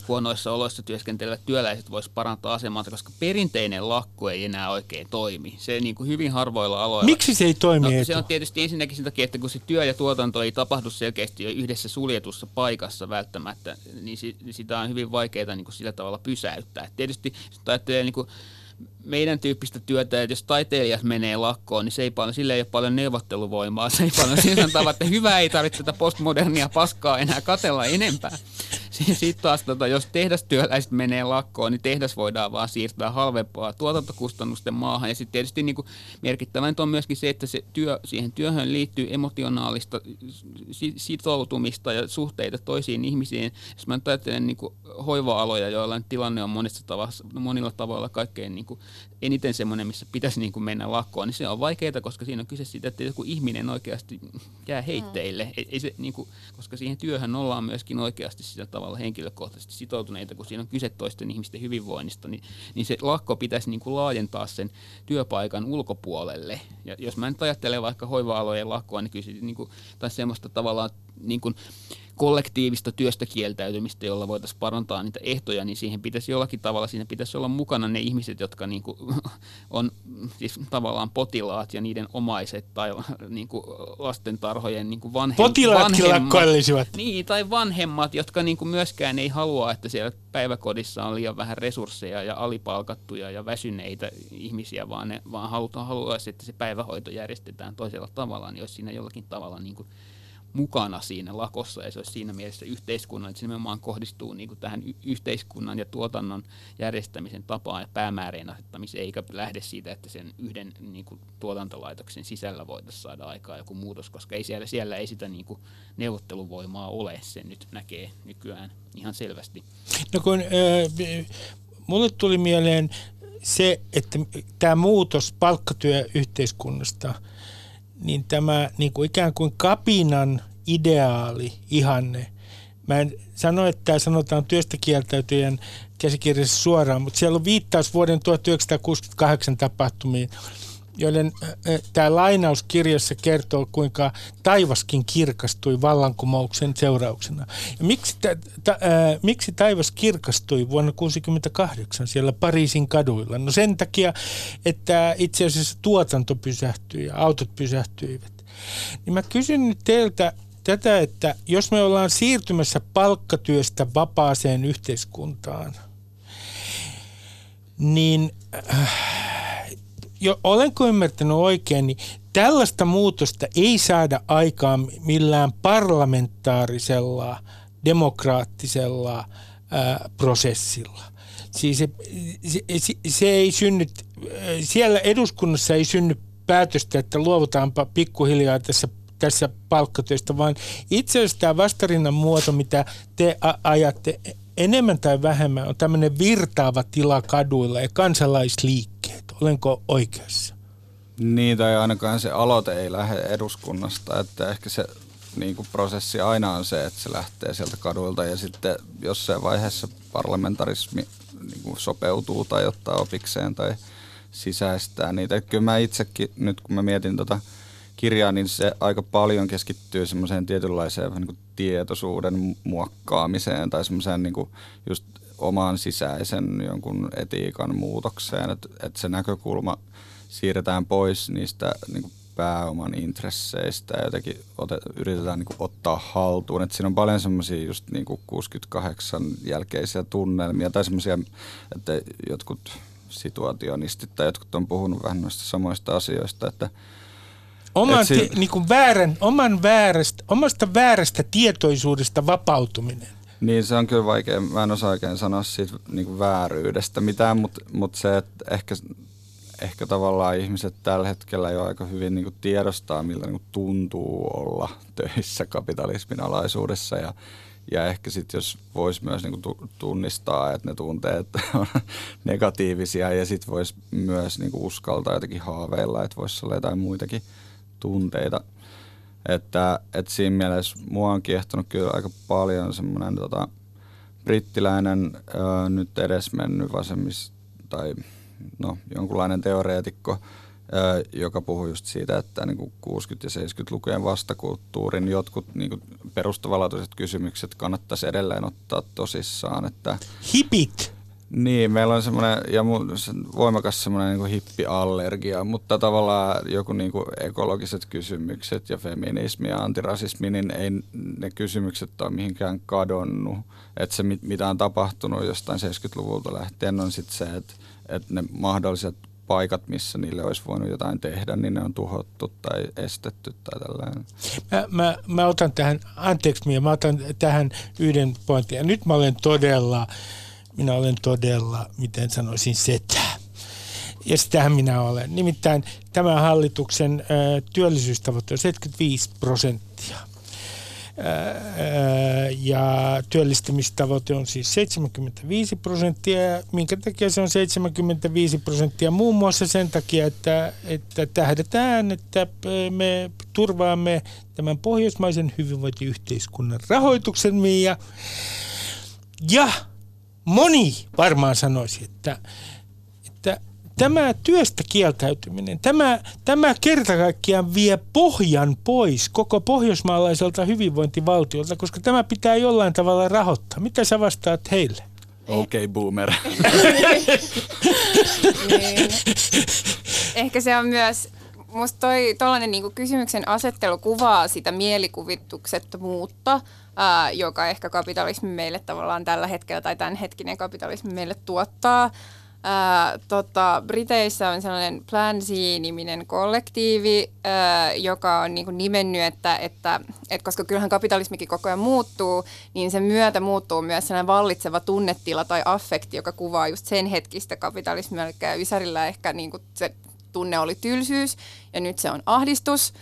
huonoissa oloissa työskentelevät työläiset voisivat parantaa asemaa, koska perinteinen lakko ei enää oikein toimi. Se niin kuin hyvin harvoilla aloilla. Miksi se ei toimi? No, se on tietysti ensinnäkin sen takia, että kun se työ ja tuotanto ei tapahdu selkeästi jo yhdessä suljetussa paikassa välttämättä, niin sitä on hyvin vaikeaa niin kuin sillä tavalla pysäyttää. Tietysti jos ajattelee niin kuin meidän tyyppistä työtä, että jos taiteilijat menee lakkoon, niin se ei paljon, sille ei ole paljon neuvotteluvoimaa. Se ei paljon siinä tavalla, että hyvä ei tarvitse tätä postmodernia paskaa enää katella enempää. Sitten taas, tota, jos tehdastyöläiset menee lakkoon, niin tehdas voidaan vaan siirtää halvempaa tuotantokustannusten maahan. Ja sitten tietysti niin kuin on myöskin se, että se työ, siihen työhön liittyy emotionaalista sitoutumista ja suhteita toisiin ihmisiin. Jos mä ajattelen niin hoiva-aloja, joilla tilanne on monissa tavassa, monilla tavoilla kaikkein niin kuin eniten semmoinen, missä pitäisi niin kuin mennä lakkoon, niin se on vaikeaa, koska siinä on kyse siitä, että joku ihminen oikeasti jää heitteille. Mm. Ei, ei se, niin kuin, koska siihen työhön ollaan myöskin oikeasti sillä tavalla henkilökohtaisesti sitoutuneita, kun siinä on kyse toisten ihmisten hyvinvoinnista, niin, niin se lakko pitäisi niin kuin laajentaa sen työpaikan ulkopuolelle. Ja jos mä nyt ajattelen vaikka hoiva-alojen lakkoa, niin kyllä se, niin kuin, tai semmoista tavallaan niin kuin, kollektiivista työstä kieltäytymistä, jolla voitaisiin parantaa niitä ehtoja, niin siihen pitäisi jollakin tavalla, siinä pitäisi olla mukana ne ihmiset, jotka niin kuin, on siis tavallaan potilaat ja niiden omaiset tai niin kuin lastentarhojen niin kuin vanhem, Potilaatkin vanhemmat. Niin, tai vanhemmat, jotka niin kuin myöskään ei halua, että siellä päiväkodissa on liian vähän resursseja ja alipalkattuja ja väsyneitä ihmisiä, vaan, ne, vaan halutaan, haluaisi, että se päivähoito järjestetään toisella tavalla, niin olisi siinä jollakin tavalla niin kuin mukana siinä lakossa ja se olisi siinä mielessä yhteiskunnan, että se nimenomaan kohdistuu niin kuin tähän yhteiskunnan ja tuotannon järjestämisen tapaan ja päämäärien asettamiseen, eikä lähde siitä, että sen yhden niin kuin, tuotantolaitoksen sisällä voitaisiin saada aikaa joku muutos, koska ei siellä, siellä ei sitä niin kuin, neuvotteluvoimaa ole, se nyt näkee nykyään ihan selvästi. No kun äh, mulle tuli mieleen se, että tämä muutos palkkatyöyhteiskunnasta – niin tämä niin kuin ikään kuin kapinan ideaali, ihanne, mä en sano, että tämä sanotaan työstä kieltäytyjän käsikirjassa suoraan, mutta siellä on viittaus vuoden 1968 tapahtumiin, joiden tämä lainaus kirjassa kertoo, kuinka taivaskin kirkastui vallankumouksen seurauksena. Ja miksi, ta, ta, ää, miksi taivas kirkastui vuonna 1968 siellä Pariisin kaduilla? No sen takia, että itse asiassa tuotanto pysähtyi ja autot pysähtyivät. Niin mä kysyn nyt teiltä tätä, että jos me ollaan siirtymässä palkkatyöstä vapaaseen yhteiskuntaan, niin... Äh, jo, olenko ymmärtänyt oikein, niin tällaista muutosta ei saada aikaan millään parlamentaarisella, demokraattisella ää, prosessilla. Siis se, se, se ei synny, siellä eduskunnassa ei synny päätöstä, että luovutaanpa pikkuhiljaa tässä tässä palkkatyöstä, vaan itse asiassa tämä vastarinnan muoto, mitä te ajatte enemmän tai vähemmän, on tämmöinen virtaava tila kaduilla ja kansalaisliikkeet Olenko oikeassa? Niin, tai ainakaan se aloite ei lähde eduskunnasta, että ehkä se niin kuin prosessi aina on se, että se lähtee sieltä kaduilta ja sitten jossain vaiheessa parlamentarismi niin kuin sopeutuu tai ottaa opikseen tai sisäistää niitä. Kyllä mä itsekin, nyt kun mä mietin tota kirjaa, niin se aika paljon keskittyy semmoiseen tietynlaiseen niin kuin tietoisuuden muokkaamiseen tai semmoiseen niin kuin just oman sisäisen jonkun etiikan muutokseen, että et se näkökulma siirretään pois niistä niin kuin pääoman intresseistä ja jotenkin ote, yritetään niin kuin ottaa haltuun. Et siinä on paljon semmoisia just niin kuin 68 jälkeisiä tunnelmia tai semmoisia, että jotkut situationistit tai jotkut on puhunut vähän noista samoista asioista, että Oman, si- niin kuin väärän, oman väärästä, omasta väärästä tietoisuudesta vapautuminen. Niin, se on kyllä vaikea. Mä en osaa oikein sanoa siitä niin kuin vääryydestä mitään, mutta, mutta se, että ehkä, ehkä tavallaan ihmiset tällä hetkellä jo aika hyvin niin kuin tiedostaa, miltä niin kuin tuntuu olla töissä kapitalismin alaisuudessa ja, ja ehkä sitten jos voisi myös niin kuin tunnistaa, että ne tunteet on negatiivisia ja sitten voisi myös niin kuin uskaltaa jotenkin haaveilla, että voisi olla jotain muitakin tunteita. Että, että siinä mielessä mua on kiehtonut kyllä aika paljon semmoinen tota, brittiläinen ää, nyt edesmennyt vasemmis tai no, jonkunlainen teoreetikko, ää, joka puhui just siitä, että niin kuin 60- ja 70-lukujen vastakulttuurin jotkut niin kuin perustavanlaatuiset kysymykset kannattaisi edelleen ottaa tosissaan. Että, Hipit! Niin, meillä on semmoinen ja voimakas semmoinen niin hippiallergia, mutta tavallaan joku niin kuin ekologiset kysymykset ja feminismi ja antirasismi, niin ei ne kysymykset ole mihinkään kadonnut. Että se, mitä on tapahtunut jostain 70-luvulta lähtien, on sitten se, että, että ne mahdolliset paikat, missä niille olisi voinut jotain tehdä, niin ne on tuhottu tai estetty tai tällainen. Mä, mä, mä otan tähän, anteeksi Mia, mä otan tähän yhden pointin. Ja nyt mä olen todella minä olen todella, miten sanoisin, setä. Ja sitähän minä olen. Nimittäin tämän hallituksen työllisyystavoite on 75 prosenttia. ja työllistämistavoite on siis 75 prosenttia. Minkä takia se on 75 prosenttia? Muun muassa sen takia, että, että tähdetään, että me turvaamme tämän pohjoismaisen hyvinvointiyhteiskunnan rahoituksen, Mia. Ja moni varmaan sanoisi, että, että tämä työstä kieltäytyminen, tämä, tämä kerta kaikkiaan vie pohjan pois koko pohjoismaalaiselta hyvinvointivaltiolta, koska tämä pitää jollain tavalla rahoittaa. Mitä sä vastaat heille? Okei, okay, boomer. niin. Ehkä se on myös, musta toi tollainen niinku kysymyksen asettelu kuvaa sitä mielikuvituksettomuutta, ää, joka ehkä kapitalismi meille tavallaan tällä hetkellä tai tämänhetkinen kapitalismi meille tuottaa. Ää, tota, Briteissä on sellainen Plan Z-niminen kollektiivi, ää, joka on niin kuin nimennyt, että, että, että koska kyllähän kapitalismikin koko ajan muuttuu, niin sen myötä muuttuu myös sellainen vallitseva tunnetila tai affekti, joka kuvaa just sen hetkistä kapitalismia. Eli Ysärillä ehkä niin kuin se tunne oli tylsyys ja nyt se on ahdistus.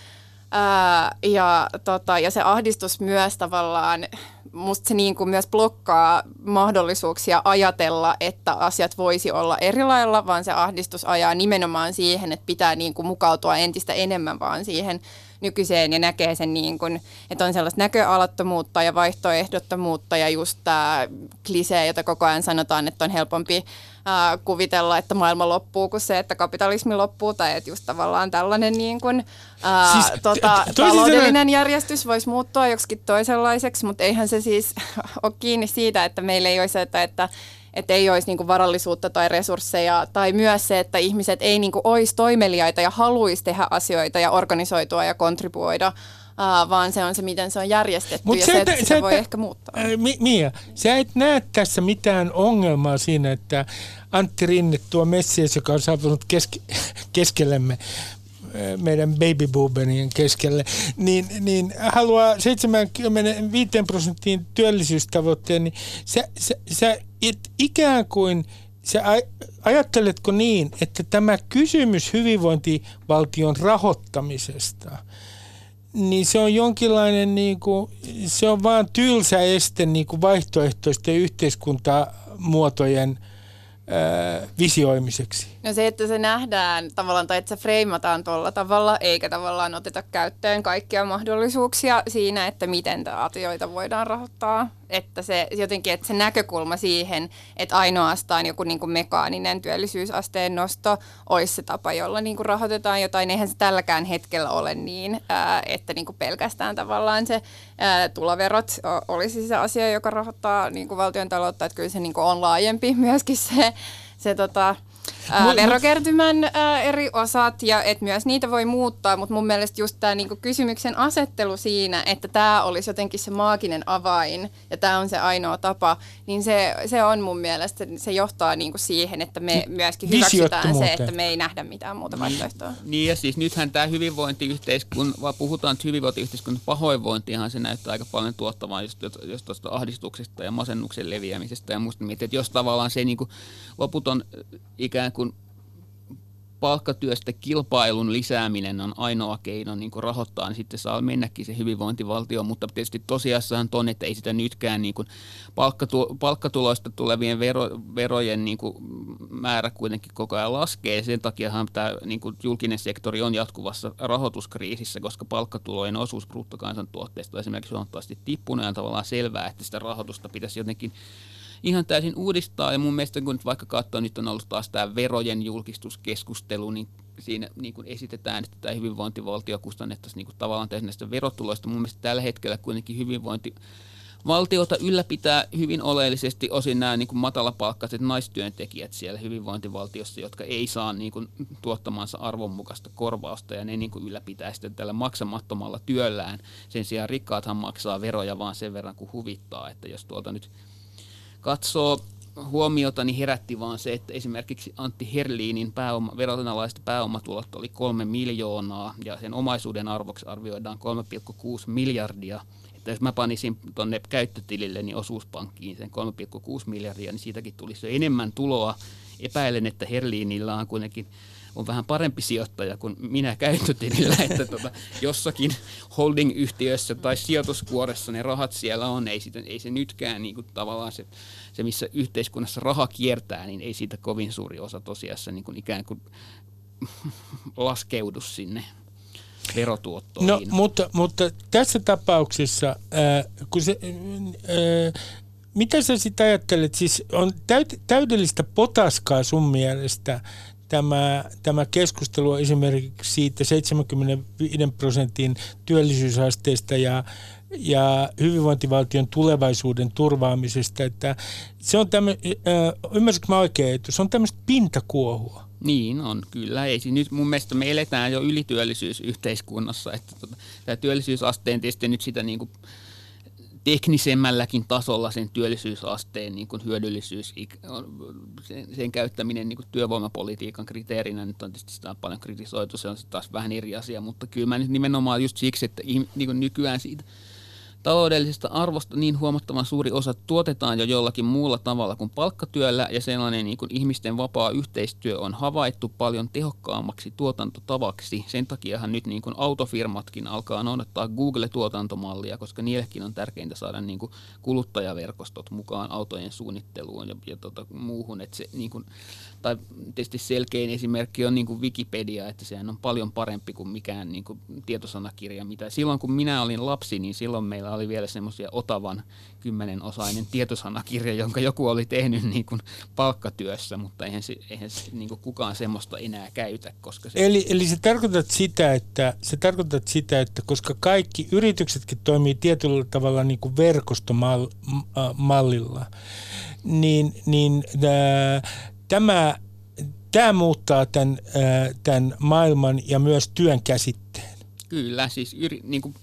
Ää, ja, tota, ja se ahdistus myös tavallaan, musta se niin kuin myös blokkaa mahdollisuuksia ajatella, että asiat voisi olla eri lailla, vaan se ahdistus ajaa nimenomaan siihen, että pitää niin kuin mukautua entistä enemmän vaan siihen nykyiseen ja näkee sen niin kuin, että on sellaista näköalattomuutta ja vaihtoehdottomuutta ja just tämä klisee, jota koko ajan sanotaan, että on helpompi ää, kuvitella, että maailma loppuu kuin se, että kapitalismi loppuu tai että just tavallaan tällainen niin kuin, ää, siis, tota, taloudellinen järjestys voisi muuttua joksikin toisenlaiseksi, mutta eihän se siis ole kiinni siitä, että meillä ei olisi, että, että että ei olisi niinku varallisuutta tai resursseja, tai myös se, että ihmiset ei niinku olisi toimeliaita ja haluaisi tehdä asioita ja organisoitua ja kontribuoida, vaan se on se, miten se on järjestetty Mut ja se, että, se voi et, ehkä muuttaa. Mia, sä et näe tässä mitään ongelmaa siinä, että Antti Rinne, tuo Messias, joka on saapunut keske, keskellemme, meidän babyboomerien keskelle, niin, niin haluaa 75 prosenttiin työllisyystavoitteen, niin sä, sä, sä et ikään kuin, sä ajatteletko niin, että tämä kysymys hyvinvointivaltion rahoittamisesta, niin se on jonkinlainen, niin kuin, se on vaan tylsä este niin kuin vaihtoehtoisten yhteiskuntamuotojen ää, visioimiseksi? No se, että se nähdään tavallaan, tai että se freimataan tuolla tavalla, eikä tavallaan oteta käyttöön kaikkia mahdollisuuksia siinä, että miten asioita voidaan rahoittaa. Että se jotenkin, että se näkökulma siihen, että ainoastaan joku niin kuin mekaaninen työllisyysasteen nosto olisi se tapa, jolla niin kuin rahoitetaan jotain. Eihän se tälläkään hetkellä ole niin, että niin kuin pelkästään tavallaan se tuloverot olisi se asia, joka rahoittaa niin kuin valtion taloutta. Että kyllä se niin kuin on laajempi myöskin se, se tota, ää, verokertymän ää, eri osat ja että myös niitä voi muuttaa, mutta mun mielestä just tämä niinku kysymyksen asettelu siinä, että tämä olisi jotenkin se maaginen avain ja tämä on se ainoa tapa, niin se, se on mun mielestä, se johtaa niinku siihen, että me myöskin hyväksytään se, että me ei nähdä mitään muuta vaihtoehtoa. Niin, niin ja siis nythän tämä hyvinvointiyhteiskunta, vaan puhutaan, että hyvinvointiyhteiskunnan pahoinvointihan se näyttää aika paljon tuottamaan just, just tuosta ahdistuksesta ja masennuksen leviämisestä ja musta, että jos tavallaan se niinku loputon ikään kuin palkkatyöstä kilpailun lisääminen on ainoa keino niin kuin rahoittaa, niin sitten saa mennäkin se hyvinvointivaltio, mutta tietysti tosiasiassa on, että ei sitä nytkään niin kuin palkkatu, palkkatuloista tulevien vero, verojen niin kuin määrä kuitenkin koko ajan laskee. Sen takiahan tämä niin kuin julkinen sektori on jatkuvassa rahoituskriisissä, koska palkkatulojen osuus bruttokansantuotteesta on esimerkiksi huomattavasti tippunut ja tavallaan selvää, että sitä rahoitusta pitäisi jotenkin ihan täysin uudistaa. Ja mun mielestä kun nyt vaikka katsoo, nyt on ollut taas tämä verojen julkistuskeskustelu, niin siinä niin kuin esitetään, että tämä hyvinvointivaltio kustannettaisiin niin kuin tavallaan täysin näistä verotuloista. Mun mielestä tällä hetkellä kuitenkin hyvinvointi valtiota ylläpitää hyvin oleellisesti osin nämä niin kuin matalapalkkaiset naistyöntekijät siellä hyvinvointivaltiossa, jotka ei saa niin kuin, tuottamansa arvonmukaista korvausta ja ne niin kuin, ylläpitää sitten tällä maksamattomalla työllään. Sen sijaan rikkaathan maksaa veroja vaan sen verran kuin huvittaa, että jos tuolta nyt katsoo huomiota, niin herätti vaan se, että esimerkiksi Antti Herliinin pääoma, verotanalaiset pääomatulot oli kolme miljoonaa ja sen omaisuuden arvoksi arvioidaan 3,6 miljardia. Että jos mä panisin tuonne käyttötilille niin osuuspankkiin sen 3,6 miljardia, niin siitäkin tulisi enemmän tuloa. Epäilen, että Herliinillä on kuitenkin on vähän parempi sijoittaja kuin minä käyttötilillä, että tota, jossakin holding-yhtiössä tai sijoituskuoressa ne rahat siellä on, ei, sitä, ei se nytkään niin kuin tavallaan se, se, missä yhteiskunnassa raha kiertää, niin ei siitä kovin suuri osa tosiassa niin kuin ikään kuin laskeudu sinne verotuottoihin. No, mutta, mutta tässä tapauksessa, äh, kun se, äh, mitä sä sitten ajattelet, siis on täydellistä potaskaa sun mielestä tämä, tämä keskustelu esimerkiksi siitä 75 prosentin työllisyysasteesta ja, ja hyvinvointivaltion tulevaisuuden turvaamisesta, että se on tämmöinen, äh, mä oikein, että se on tämmöistä pintakuohua. Niin on, kyllä. Ei, nyt mun mielestä me eletään jo ylityöllisyysyhteiskunnassa, että tota, tämä työllisyysasteen tietysti nyt sitä niin kuin teknisemmälläkin tasolla sen työllisyysasteen niin kuin hyödyllisyys, sen, sen käyttäminen niin kuin työvoimapolitiikan kriteerinä, nyt on tietysti sitä paljon kritisoitu, se on taas vähän eri asia, mutta kyllä mä nyt nimenomaan just siksi, että niin kuin nykyään siitä – Taloudellisesta arvosta niin huomattavan suuri osa tuotetaan jo jollakin muulla tavalla kuin palkkatyöllä ja sellainen niin kuin ihmisten vapaa yhteistyö on havaittu paljon tehokkaammaksi tuotantotavaksi. Sen takiahan nyt niin kuin autofirmatkin alkaa noudattaa Google-tuotantomallia, koska niillekin on tärkeintä saada niin kuin kuluttajaverkostot mukaan autojen suunnitteluun ja, ja tota, muuhun. Että se, niin kuin, tai tietysti selkein esimerkki on niin kuin Wikipedia, että sehän on paljon parempi kuin mikään niin kuin tietosanakirja. Mitä silloin kun minä olin lapsi, niin silloin meillä oli vielä semmoisia Otavan kymmenenosainen tietosanakirja, jonka joku oli tehnyt niin kuin palkkatyössä, mutta eihän, se, eihän se, niin kuin kukaan semmoista enää käytä. Koska se... Eli, eli se tarkoitat sitä, että, se tarkoitat sitä, että koska kaikki yrityksetkin toimii tietyllä tavalla niin kuin verkostomallilla, niin, niin tämä, tämä muuttaa tämän, tämän maailman ja myös työn käsitteen. Kyllä, siis yri, niin kuin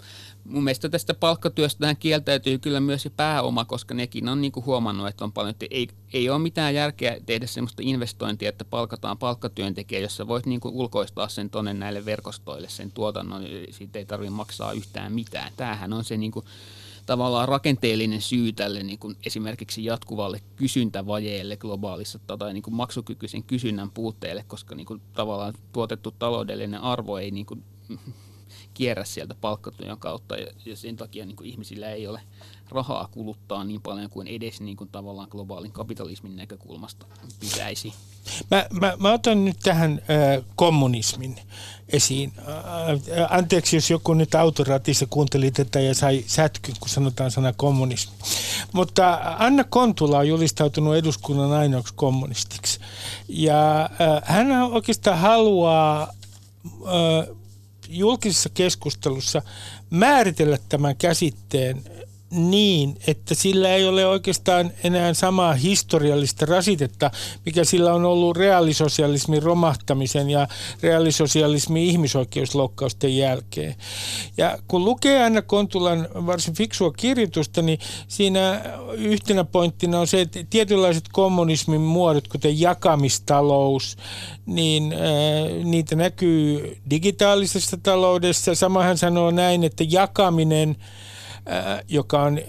mun mielestä tästä palkkatyöstä kieltäytyy kyllä myös se pääoma, koska nekin on niin kuin huomannut, että on paljon, että ei, ei ole mitään järkeä tehdä sellaista investointia, että palkataan palkkatyöntekijä, jossa voit niin kuin ulkoistaa sen tuonne näille verkostoille, sen tuotannon, siitä ei tarvitse maksaa yhtään mitään. Tämähän on se niin kuin, tavallaan rakenteellinen syy tälle niin kuin esimerkiksi jatkuvalle kysyntävajeelle globaalissa tai niin kuin maksukykyisen kysynnän puutteelle, koska niin kuin tavallaan tuotettu taloudellinen arvo ei niin kuin kierrä sieltä palkkatyön kautta ja, ja sen takia niin kuin ihmisillä ei ole rahaa kuluttaa niin paljon kuin edes niin kuin tavallaan globaalin kapitalismin näkökulmasta pitäisi. Mä, mä, mä otan nyt tähän äh, kommunismin esiin. Äh, anteeksi, jos joku nyt autoratissa kuunteli tätä ja sai sätkyn, kun sanotaan sana kommunismi. Mutta Anna Kontula on julistautunut eduskunnan ainoaksi kommunistiksi. Ja äh, hän oikeastaan haluaa äh, julkisessa keskustelussa määritellä tämän käsitteen niin, että sillä ei ole oikeastaan enää samaa historiallista rasitetta, mikä sillä on ollut reaalisosialismin romahtamisen ja reaalisosialismin ihmisoikeusloukkausten jälkeen. Ja kun lukee Anna Kontulan varsin fiksua kirjoitusta, niin siinä yhtenä pointtina on se, että tietynlaiset kommunismin muodot, kuten jakamistalous, niin äh, niitä näkyy digitaalisessa taloudessa. Samahan sanoo näin, että jakaminen – joka on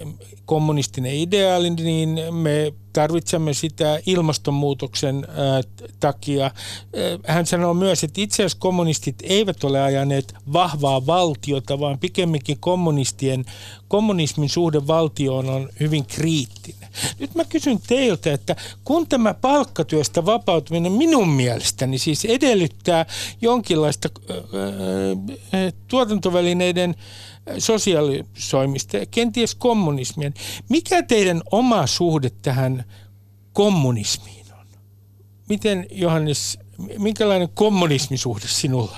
kommunistinen ideaali, niin me tarvitsemme sitä ilmastonmuutoksen takia. Hän sanoo myös, että itse asiassa kommunistit eivät ole ajaneet vahvaa valtiota, vaan pikemminkin kommunistien, kommunismin suhde valtioon on hyvin kriittinen. Nyt mä kysyn teiltä, että kun tämä palkkatyöstä vapautuminen minun mielestäni siis edellyttää jonkinlaista tuotantovälineiden sosiaalisoimista ja kenties kommunismia. Mikä teidän oma suhde tähän kommunismiin on? Miten Johannes, minkälainen kommunismisuhde sinulla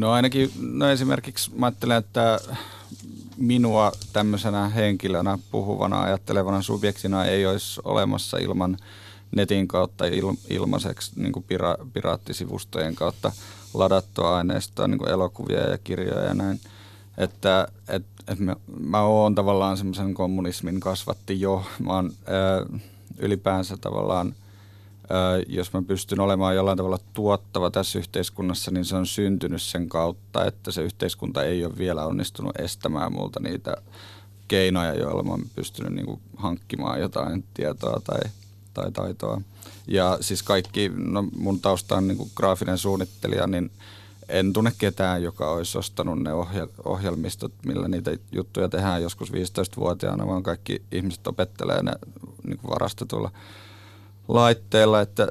No ainakin, no esimerkiksi mä ajattelen, että minua tämmöisenä henkilönä, puhuvana, ajattelevana subjektina ei olisi olemassa ilman netin kautta il, ilmaiseksi niin kuin pira, piraattisivustojen kautta ladattua aineistoa, niin kuin elokuvia ja kirjoja ja näin. Että et, et mä, mä oon tavallaan semmoisen kommunismin kasvatti jo. Mä oon ää, ylipäänsä tavallaan, ää, jos mä pystyn olemaan jollain tavalla tuottava tässä yhteiskunnassa, niin se on syntynyt sen kautta, että se yhteiskunta ei ole vielä onnistunut estämään multa niitä keinoja, joilla mä oon pystynyt niin kuin hankkimaan jotain tietoa tai, tai taitoa. Ja siis kaikki, no mun tausta on niin kuin graafinen suunnittelija, niin – en tunne ketään, joka olisi ostanut ne ohjelmistot, millä niitä juttuja tehdään joskus 15-vuotiaana, vaan kaikki ihmiset opettelee ne niin kuin varastetulla laitteella, että,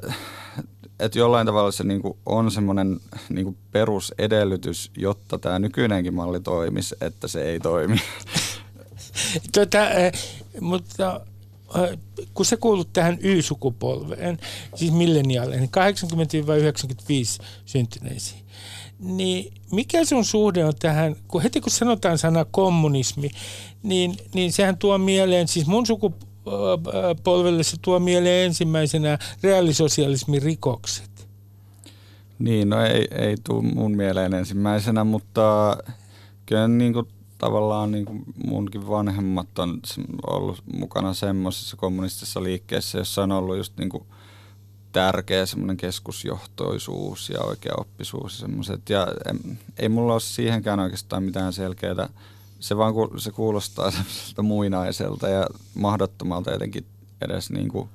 että jollain tavalla se niin kuin on semmoinen niin kuin perusedellytys, jotta tämä nykyinenkin malli toimisi, että se ei toimi. Tota, mutta kun se kuulut tähän Y-sukupolveen, siis milleniaaleihin, 80-95 syntyneisiin, niin mikä sun suhde on tähän, kun heti kun sanotaan sana kommunismi, niin, niin sehän tuo mieleen, siis mun sukupolvelle se tuo mieleen ensimmäisenä reaalisosialismin rikokset. Niin, no ei, ei tule mun mieleen ensimmäisenä, mutta kyllä niin kuin, tavallaan niin kuin munkin vanhemmat on ollut mukana semmoisessa kommunistisessa liikkeessä, jossa on ollut just niin kuin – tärkeä semmoinen keskusjohtoisuus ja oikeaoppisuus ja semmoiset. Ja ei mulla ole siihenkään oikeastaan mitään selkeää. Se vaan se kuulostaa semmoiselta muinaiselta ja mahdottomalta jotenkin edes niin kuin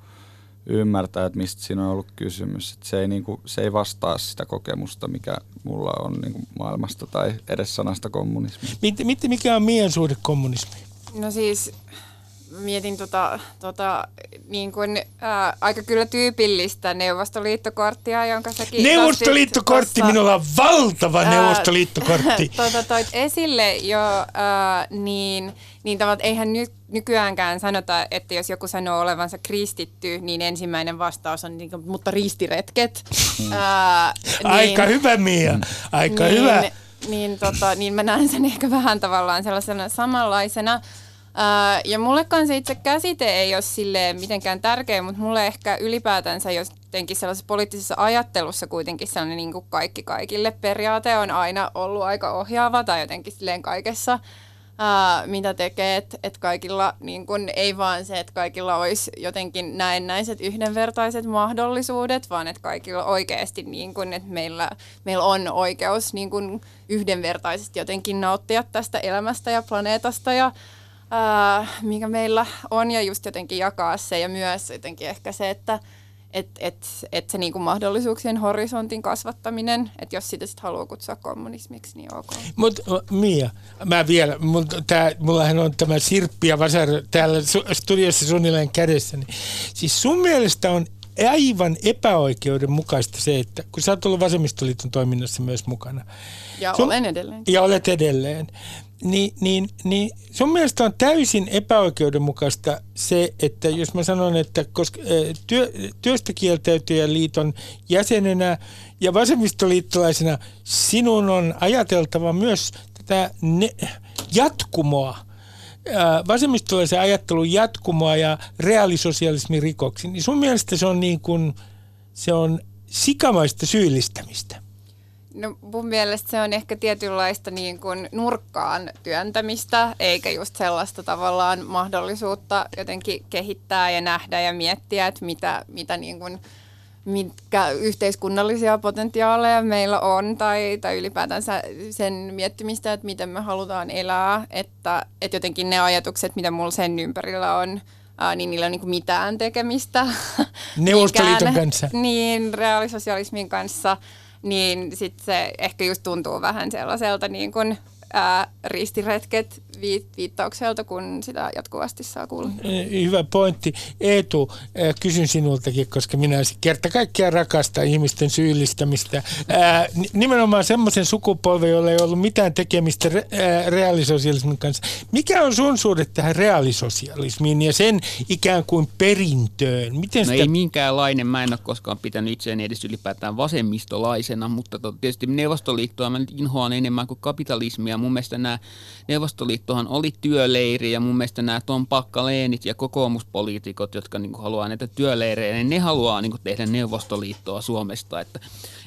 ymmärtää, että mistä siinä on ollut kysymys. Että se, ei niin kuin, se ei vastaa sitä kokemusta, mikä mulla on niin kuin maailmasta tai edes sanasta kommunismi. Mikä on meidän suhde kommunismiin? No siis mietin tota, tota, niin kuin, ää, aika kyllä tyypillistä Neuvostoliittokorttia, jonka säkin Neuvostoliittokortti, tossa, minulla on valtava ää, Neuvostoliittokortti. Tota, toit esille jo, ää, niin, niin tavat, eihän ny, nykyäänkään sanota, että jos joku sanoo olevansa kristitty, niin ensimmäinen vastaus on, niin, mutta ristiretket. Mm. ää, niin, aika hyvä Mia, aika niin, hyvä. Niin, tota, niin mä näen sen ehkä vähän tavallaan sellaisena samanlaisena ja mulle kanssa itse käsite ei ole silleen mitenkään tärkeä, mutta mulle ehkä ylipäätänsä jotenkin sellaisessa poliittisessa ajattelussa kuitenkin sellainen niin kuin kaikki kaikille periaate on aina ollut aika ohjaava tai jotenkin silleen kaikessa, ää, mitä tekee, että et kaikilla niin kun, ei vaan se, että kaikilla olisi jotenkin näennäiset yhdenvertaiset mahdollisuudet, vaan että kaikilla oikeasti, niin kun, että meillä, meillä on oikeus niin kun, yhdenvertaisesti jotenkin nauttia tästä elämästä ja planeetasta ja mikä meillä on ja just jotenkin jakaa se ja myös jotenkin ehkä se, että että et, et se niinku mahdollisuuksien horisontin kasvattaminen, että jos sitä sitten haluaa kutsua kommunismiksi, niin ok. Mutta Mia, mä vielä, mulla, tää, mullahan on tämä Sirppi ja Vasar täällä studiossa suunnilleen kädessä. Niin, siis sun mielestä on aivan epäoikeudenmukaista se, että kun sä oot ollut Vasemmistoliiton toiminnassa myös mukana. Ja sun, olen edelleen. Ja olet edelleen. Niin, niin, niin sun mielestä on täysin epäoikeudenmukaista se, että jos mä sanon, että koska työ, työstä kieltäytyjän liiton jäsenenä ja vasemmistoliittolaisena sinun on ajateltava myös tätä ne, jatkumoa – vasemmistolaisen ajattelun jatkumoa ja reaalisosialismin rikoksi, niin sun mielestä se on niin kuin, se on sikamaista syyllistämistä? No mun mielestä se on ehkä tietynlaista niin kuin nurkkaan työntämistä, eikä just sellaista tavallaan mahdollisuutta jotenkin kehittää ja nähdä ja miettiä, että mitä, mitä niin kuin – mitkä yhteiskunnallisia potentiaaleja meillä on tai, tai ylipäätänsä sen miettimistä, että miten me halutaan elää, että, että jotenkin ne ajatukset, mitä mulla sen ympärillä on, ää, niin niillä on niin mitään tekemistä. Neuvostoliiton kanssa. Niin, reaalisosialismin kanssa, niin sitten se ehkä just tuntuu vähän sellaiselta niin kuin, ää, ristiretket viittaukselta, kun sitä jatkuvasti saa kuulla. Hyvä pointti. Eetu, kysyn sinultakin, koska minä kerta kaikkiaan rakastan ihmisten syyllistämistä. Ää, nimenomaan semmoisen sukupolven, jolla ei ollut mitään tekemistä re, ää, reaalisosialismin kanssa. Mikä on sun suhde tähän reaalisosialismiin ja sen ikään kuin perintöön? Miten no sitä... ei minkäänlainen. Mä en ole koskaan pitänyt itseäni edes ylipäätään vasemmistolaisena, mutta tietysti Neuvostoliittoa mä nyt inhoan enemmän kuin kapitalismia. Mun mielestä nämä Neuvostoliittohan oli työleiri ja mun mielestä nämä Tom Pakkaleenit ja kokoomuspoliitikot, jotka niin haluaa näitä työleirejä, niin ne haluaa niin tehdä Neuvostoliittoa Suomesta. Että,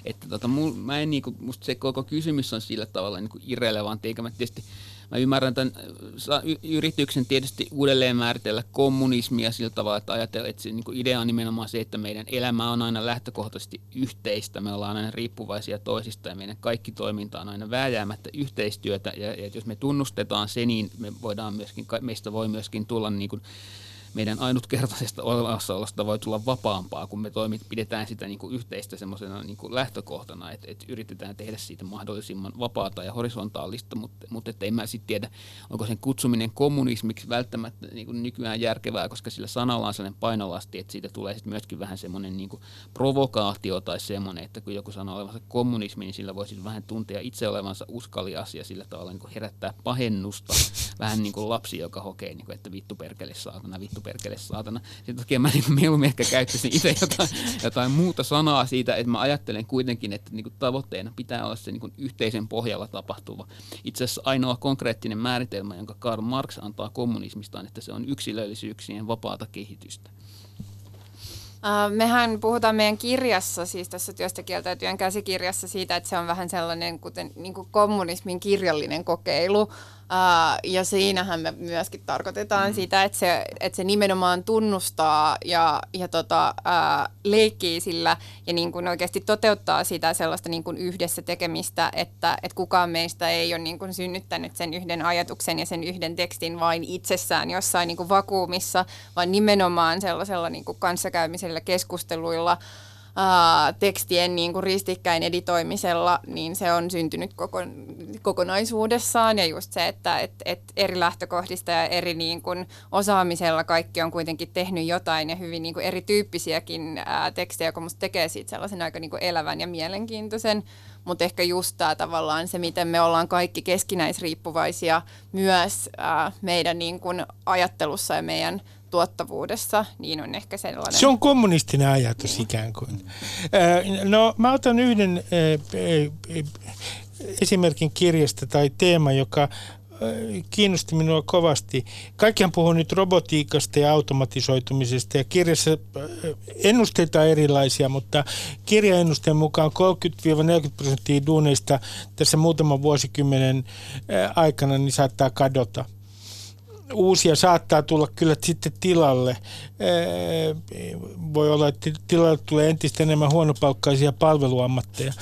että tota, mä en, niin kuin, musta se koko kysymys on sillä tavalla niin irrelevantti, eikä mä tietysti Mä ymmärrän tämän yrityksen tietysti uudelleen määritellä kommunismia sillä tavalla, että ajatellaan, että se niin idea on nimenomaan se, että meidän elämä on aina lähtökohtaisesti yhteistä. Me ollaan aina riippuvaisia toisista ja meidän kaikki toiminta on aina vääjäämättä yhteistyötä. Ja, ja jos me tunnustetaan se, niin me voidaan myöskin, meistä voi myöskin tulla niin kuin meidän ainutkertaisesta olemassaolosta voi tulla vapaampaa, kun me toimit, pidetään sitä niin kuin yhteistä semmoisena niin kuin lähtökohtana, että, että yritetään tehdä siitä mahdollisimman vapaata ja horisontaalista, mutta, mutta että en mä sitten tiedä, onko sen kutsuminen kommunismiksi välttämättä niin kuin nykyään järkevää, koska sillä sanalla on sellainen painolasti, että siitä tulee sitten myöskin vähän semmoinen niin kuin provokaatio tai semmoinen, että kun joku sanoo olevansa kommunismi, niin sillä voisi vähän tuntea itse olevansa uskalias ja sillä tavalla niin kuin herättää pahennusta, vähän niin kuin lapsi, joka hokee, niin kuin, että vittu perkele saatana, vittu perkele saatana. Sen takia mä niin mieluummin ehkä käyttäisin itse jotain, jotain muuta sanaa siitä, että mä ajattelen kuitenkin, että niin kuin tavoitteena pitää olla se niin kuin yhteisen pohjalla tapahtuva. Itse asiassa ainoa konkreettinen määritelmä, jonka Karl Marx antaa kommunismista, on, että se on yksilöllisyyksien vapaata kehitystä. Mehän puhutaan meidän kirjassa, siis tässä työstä kieltäytyjän käsikirjassa siitä, että se on vähän sellainen kuten niin kuin kommunismin kirjallinen kokeilu, Uh, ja siinähän me myöskin tarkoitetaan mm. sitä, että se, että se nimenomaan tunnustaa ja, ja tota, uh, leikkii sillä ja niin kuin oikeasti toteuttaa sitä sellaista niin kuin yhdessä tekemistä, että, että kukaan meistä ei ole niin kuin synnyttänyt sen yhden ajatuksen ja sen yhden tekstin vain itsessään jossain niin kuin vakuumissa, vaan nimenomaan sellaisella niin kuin kanssakäymisellä keskusteluilla – ää, tekstien niin kuin ristikkäin editoimisella, niin se on syntynyt koko, kokonaisuudessaan. Ja just se, että et, et eri lähtökohdista ja eri niin kuin osaamisella kaikki on kuitenkin tehnyt jotain ja hyvin niin kuin erityyppisiäkin ää, tekstejä, joka musta tekee siitä sellaisen aika niin kuin elävän ja mielenkiintoisen. Mutta ehkä just tämä tavallaan se, miten me ollaan kaikki keskinäisriippuvaisia myös ää, meidän niin kuin ajattelussa ja meidän tuottavuudessa, niin on ehkä sellainen. Se on kommunistinen ajatus ikään kuin. No mä otan yhden esimerkin kirjasta tai teema, joka kiinnosti minua kovasti. Kaikkihan puhuu nyt robotiikasta ja automatisoitumisesta ja kirjassa ennusteita on erilaisia, mutta kirjaennusteen mukaan 30-40 prosenttia duuneista tässä muutaman vuosikymmenen aikana niin saattaa kadota – uusia saattaa tulla kyllä sitten tilalle. Voi olla, että tilalle tulee entistä enemmän huonopalkkaisia palveluammatteja.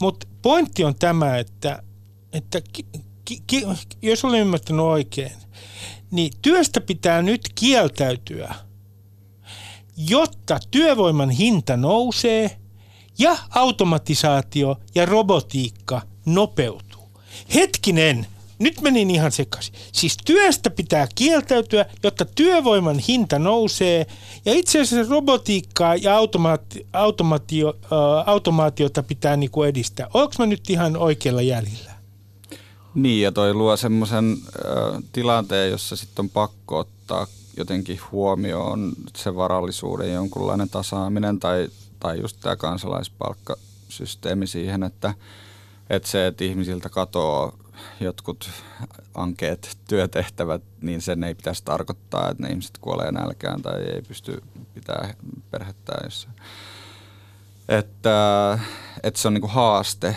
Mutta pointti on tämä, että, että ki, ki, jos olen ymmärtänyt oikein, niin työstä pitää nyt kieltäytyä jotta työvoiman hinta nousee ja automatisaatio ja robotiikka nopeutuu. Hetkinen, nyt menin ihan sekaisin. Siis työstä pitää kieltäytyä, jotta työvoiman hinta nousee. Ja itse asiassa robotiikkaa ja automaati, automaatio, äh, automaatiota pitää niinku edistää. Onko mä nyt ihan oikealla jäljellä? Niin, ja toi luo semmoisen äh, tilanteen, jossa sitten on pakko ottaa jotenkin huomioon se varallisuuden jonkunlainen tasaaminen tai, tai just tämä kansalaispalkkasysteemi siihen, että, että se, että ihmisiltä katoaa jotkut ankeet työtehtävät, niin sen ei pitäisi tarkoittaa, että ne ihmiset kuolee nälkään tai ei pysty pitää perhettään jossain. Että, että se on niinku haaste.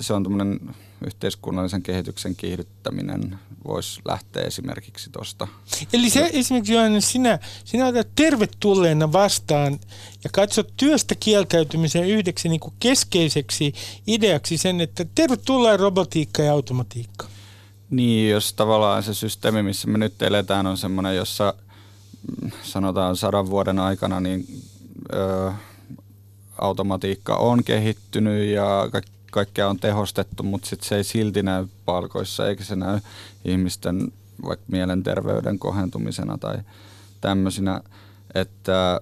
Se on tämmöinen yhteiskunnallisen kehityksen kiihdyttäminen voisi lähteä esimerkiksi tuosta. Eli se esimerkiksi Johannes, sinä, sinä otat tervetulleena vastaan ja katsot työstä kieltäytymisen yhdeksi niin kuin keskeiseksi ideaksi sen, että tervetuloa robotiikka ja automatiikka. Niin, jos tavallaan se systeemi, missä me nyt eletään, on semmoinen, jossa mm, sanotaan sadan vuoden aikana, niin ö, automatiikka on kehittynyt ja kaikki kaikkea on tehostettu, mutta sit se ei silti näy palkoissa eikä se näy ihmisten vaikka mielenterveyden kohentumisena tai tämmöisinä, että,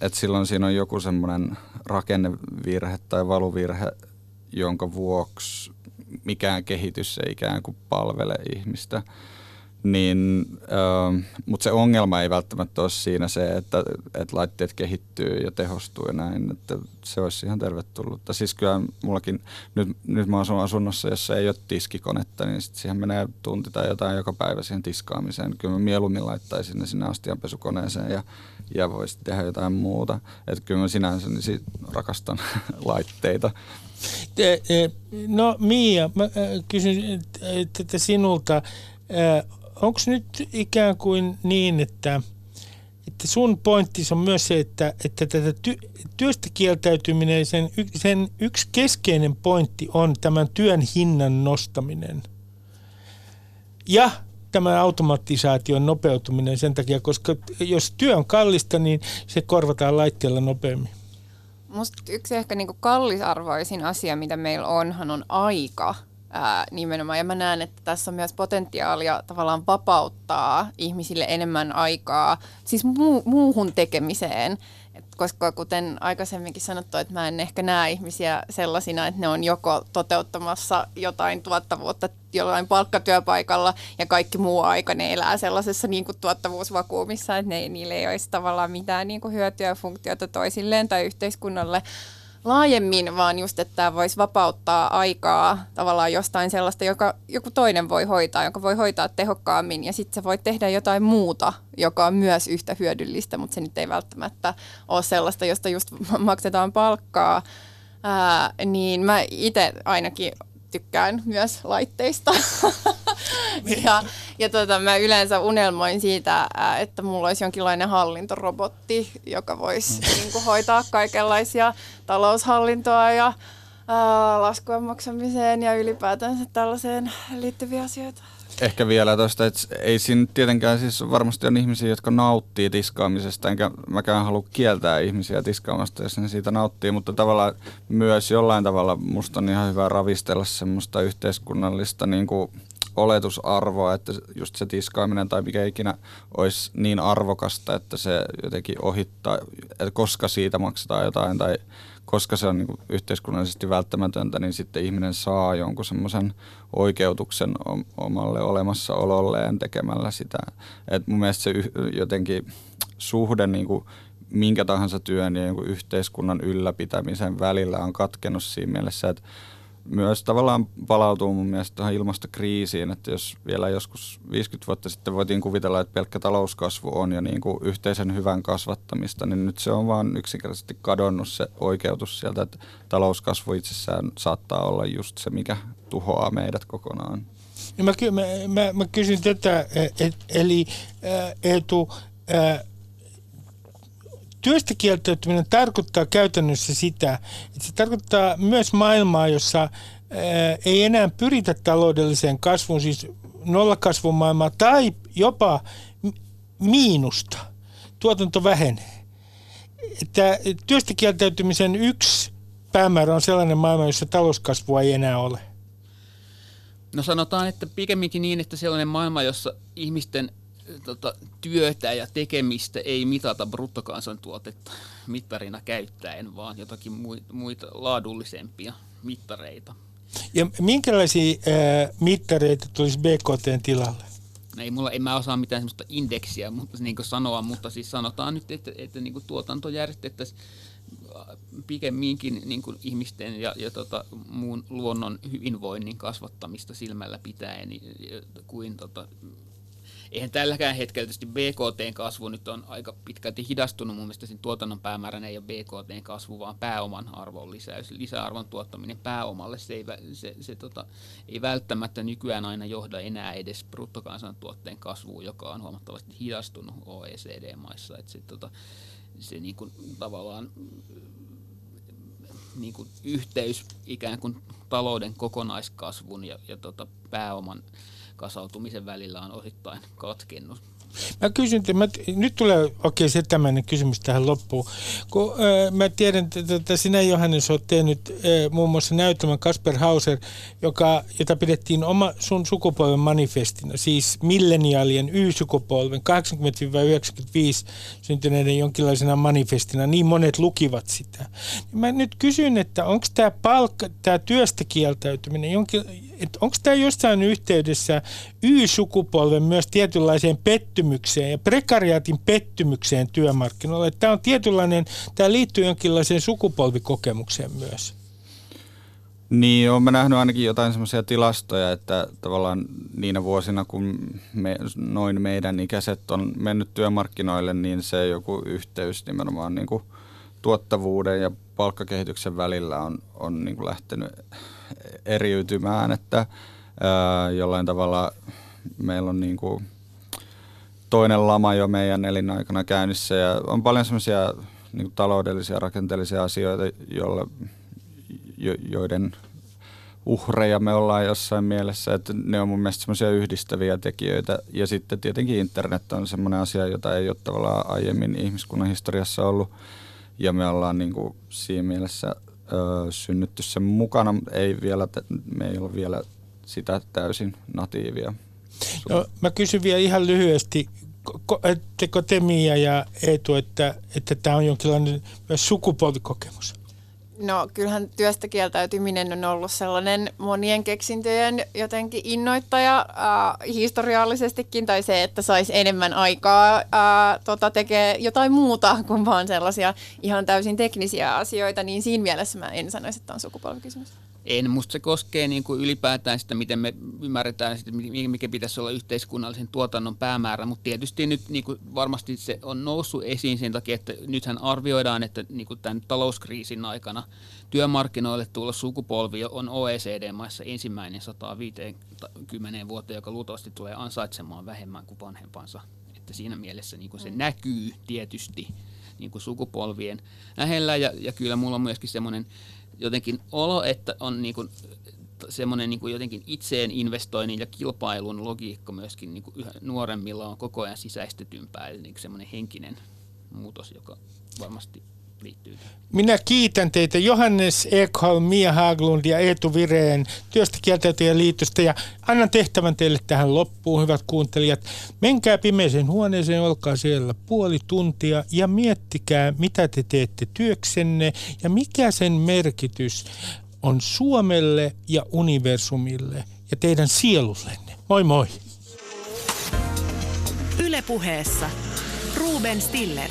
että silloin siinä on joku semmoinen rakennevirhe tai valuvirhe, jonka vuoksi mikään kehitys ei ikään kuin palvele ihmistä niin, äh, mutta se ongelma ei välttämättä ole siinä se, että, että laitteet kehittyy ja tehostuu ja näin, että se olisi ihan tervetullutta. Siis kyllä mullakin, nyt, nyt mä asun asunnossa, jossa ei ole tiskikonetta, niin sit siihen menee tunti tai jotain joka päivä siihen tiskaamiseen. Kyllä mä mieluummin laittaisin ne sinne astianpesukoneeseen ja, ja voisi tehdä jotain muuta. Että kyllä mä sinänsä niin rakastan laitteita. No Mia, mä kysyn tätä sinulta onko nyt ikään kuin niin, että, että sun pointti on myös se, että, että tätä ty, työstä kieltäytyminen, sen, sen yksi keskeinen pointti on tämän työn hinnan nostaminen. Ja tämä automatisaation nopeutuminen sen takia, koska jos työ on kallista, niin se korvataan laitteella nopeammin. Musta yksi ehkä niinku kallisarvoisin asia, mitä meillä onhan, on aika ää, nimenomaan. Ja mä näen, että tässä on myös potentiaalia tavallaan vapauttaa ihmisille enemmän aikaa, siis muu, muuhun tekemiseen. Et koska kuten aikaisemminkin sanottu, että mä en ehkä näe ihmisiä sellaisina, että ne on joko toteuttamassa jotain tuottavuutta jollain palkkatyöpaikalla ja kaikki muu aika ne elää sellaisessa niin kuin tuottavuusvakuumissa, että ne, niille ei olisi tavallaan mitään niin kuin hyötyä ja funktiota toisilleen tai yhteiskunnalle laajemmin, vaan just, että tämä voisi vapauttaa aikaa tavallaan jostain sellaista, joka joku toinen voi hoitaa, joka voi hoitaa tehokkaammin ja sitten sä voit tehdä jotain muuta, joka on myös yhtä hyödyllistä, mutta se nyt ei välttämättä ole sellaista, josta just maksetaan palkkaa. Ää, niin mä itse ainakin tykkään myös laitteista. ja ja tota, mä yleensä unelmoin siitä, että mulla olisi jonkinlainen hallintorobotti, joka voisi mm. niin kuin, hoitaa kaikenlaisia taloushallintoa ja ää, laskujen maksamiseen ja ylipäätänsä tällaiseen liittyviä asioita. Ehkä vielä tuosta, että ei siinä tietenkään siis varmasti on ihmisiä, jotka nauttii tiskaamisesta, enkä mäkään halua kieltää ihmisiä tiskaamasta, jos ne siitä nauttii, mutta tavallaan myös jollain tavalla musta on ihan hyvä ravistella semmoista yhteiskunnallista niin kuin oletusarvoa, että just se tiskaaminen tai mikä ikinä olisi niin arvokasta, että se jotenkin ohittaa, että koska siitä maksetaan jotain tai koska se on niin yhteiskunnallisesti välttämätöntä, niin sitten ihminen saa jonkun semmoisen oikeutuksen omalle olemassaololleen tekemällä sitä. Et mun mielestä se jotenkin suhde niin kuin minkä tahansa työn ja yhteiskunnan ylläpitämisen välillä on katkenut siinä mielessä, että myös tavallaan palautuu mun mielestä tähän ilmastokriisiin, että jos vielä joskus 50 vuotta sitten voitiin kuvitella, että pelkkä talouskasvu on jo niin kuin yhteisen hyvän kasvattamista, niin nyt se on vaan yksinkertaisesti kadonnut se oikeutus sieltä, että talouskasvu itsessään saattaa olla just se, mikä tuhoaa meidät kokonaan. Ja mä, mä, mä, mä kysyn tätä, et, eli Eetu, työstä kieltäytyminen tarkoittaa käytännössä sitä, että se tarkoittaa myös maailmaa, jossa ei enää pyritä taloudelliseen kasvuun, siis nollakasvun maailmaa tai jopa miinusta. Tuotanto vähenee. että työstä kieltäytymisen yksi päämäärä on sellainen maailma, jossa talouskasvua ei enää ole? No sanotaan, että pikemminkin niin, että sellainen maailma, jossa ihmisten tota, työtä ja tekemistä ei mitata bruttokansantuotetta mittarina käyttäen, vaan jotakin muita laadullisempia mittareita. Ja minkälaisia ää, mittareita tulisi BKT tilalle? ei mulla, en mä osaa mitään sellaista indeksiä mutta, niin sanoa, mutta siis sanotaan nyt, että, että niin kuin tuotanto järjestettäisiin pikemminkin niin kuin ihmisten ja, ja tota, muun luonnon hyvinvoinnin kasvattamista silmällä pitäen kuin tota, eihän tälläkään hetkellä tietysti BKT-kasvu nyt on aika pitkälti hidastunut. Mun mielestä tuotannon päämääränä ei ole BKT-kasvu, vaan pääoman arvon lisäys, lisäarvon tuottaminen pääomalle. Se ei, se, se tota, ei välttämättä nykyään aina johda enää edes bruttokansantuotteen kasvuun, joka on huomattavasti hidastunut OECD-maissa. Et se, tota, se niin kuin, tavallaan niin kuin yhteys ikään kuin talouden kokonaiskasvun ja, ja tota, pääoman kasautumisen välillä on osittain katkennut. Mä kysyn, mä, nyt tulee oikein se tämmöinen kysymys tähän loppuun. Kun, äh, mä tiedän, että, sinä Johannes olet tehnyt äh, muun muassa näytelmän Kasper Hauser, joka, jota pidettiin oma sun sukupolven manifestina, siis milleniaalien Y-sukupolven 80-95 syntyneiden jonkinlaisena manifestina. Niin monet lukivat sitä. Mä nyt kysyn, että onko tämä palkka, tämä työstä kieltäytyminen, jonkin, onko tämä jossain yhteydessä Y-sukupolven myös tietynlaiseen pettymykseen ja prekariaatin pettymykseen työmarkkinoilla. Tämä on tietynlainen, tämä liittyy jonkinlaiseen sukupolvikokemukseen myös. Niin, olen nähnyt ainakin jotain semmoisia tilastoja, että tavallaan niinä vuosina, kun me, noin meidän ikäiset on mennyt työmarkkinoille, niin se joku yhteys nimenomaan niin kuin tuottavuuden ja palkkakehityksen välillä on, on niin kuin lähtenyt eriytymään, että ää, jollain tavalla meillä on niin kuin toinen lama jo meidän elinaikana käynnissä ja on paljon semmoisia niin taloudellisia rakenteellisia asioita, joille, jo, joiden uhreja me ollaan jossain mielessä, että ne on mun mielestä semmoisia yhdistäviä tekijöitä. Ja sitten tietenkin internet on semmoinen asia, jota ei ole tavallaan aiemmin ihmiskunnan historiassa ollut. Ja me ollaan niin kuin siinä mielessä synnytty sen mukana. Ei vielä, me ei ole vielä sitä täysin natiivia. No, mä kysyn vielä ihan lyhyesti, Teko te Mia ja Eetu, että, että tämä on jonkinlainen myös sukupolvikokemus? No kyllähän työstä kieltäytyminen on ollut sellainen monien keksintöjen jotenkin innoittaja äh, historiallisestikin, tai se, että saisi enemmän aikaa äh, tota, tekee jotain muuta kuin vaan sellaisia ihan täysin teknisiä asioita, niin siinä mielessä mä en sanoisi, että on sukupolvikysymys. En, musta se koskee niin kuin ylipäätään sitä, miten me ymmärretään, sitä, mikä pitäisi olla yhteiskunnallisen tuotannon päämäärä, mutta tietysti nyt niin kuin varmasti se on noussut esiin sen takia, että nythän arvioidaan, että niin kuin tämän talouskriisin aikana työmarkkinoille tulla sukupolvi on OECD-maissa ensimmäinen 150 vuotta, joka luultavasti tulee ansaitsemaan vähemmän kuin vanhempansa. Että siinä mielessä niin kuin se mm. näkyy tietysti niin kuin sukupolvien lähellä ja, ja kyllä mulla on myöskin semmoinen jotenkin olo, että on niin kuin semmoinen niin kuin jotenkin itseen investoinnin ja kilpailun logiikka myöskin niin kuin yhä nuoremmilla on koko ajan sisäistetympää, eli niin semmoinen henkinen muutos, joka varmasti liittyy. Minä kiitän teitä Johannes Ekholm, Mia Haglund ja Eetu Vireen työstä kieltäytyjän liitosta ja annan tehtävän teille tähän loppuun, hyvät kuuntelijat. Menkää pimeiseen huoneeseen, olkaa siellä puoli tuntia ja miettikää, mitä te teette työksenne ja mikä sen merkitys on Suomelle ja universumille ja teidän sielullenne. Moi moi! Ylepuheessa Ruben Stiller.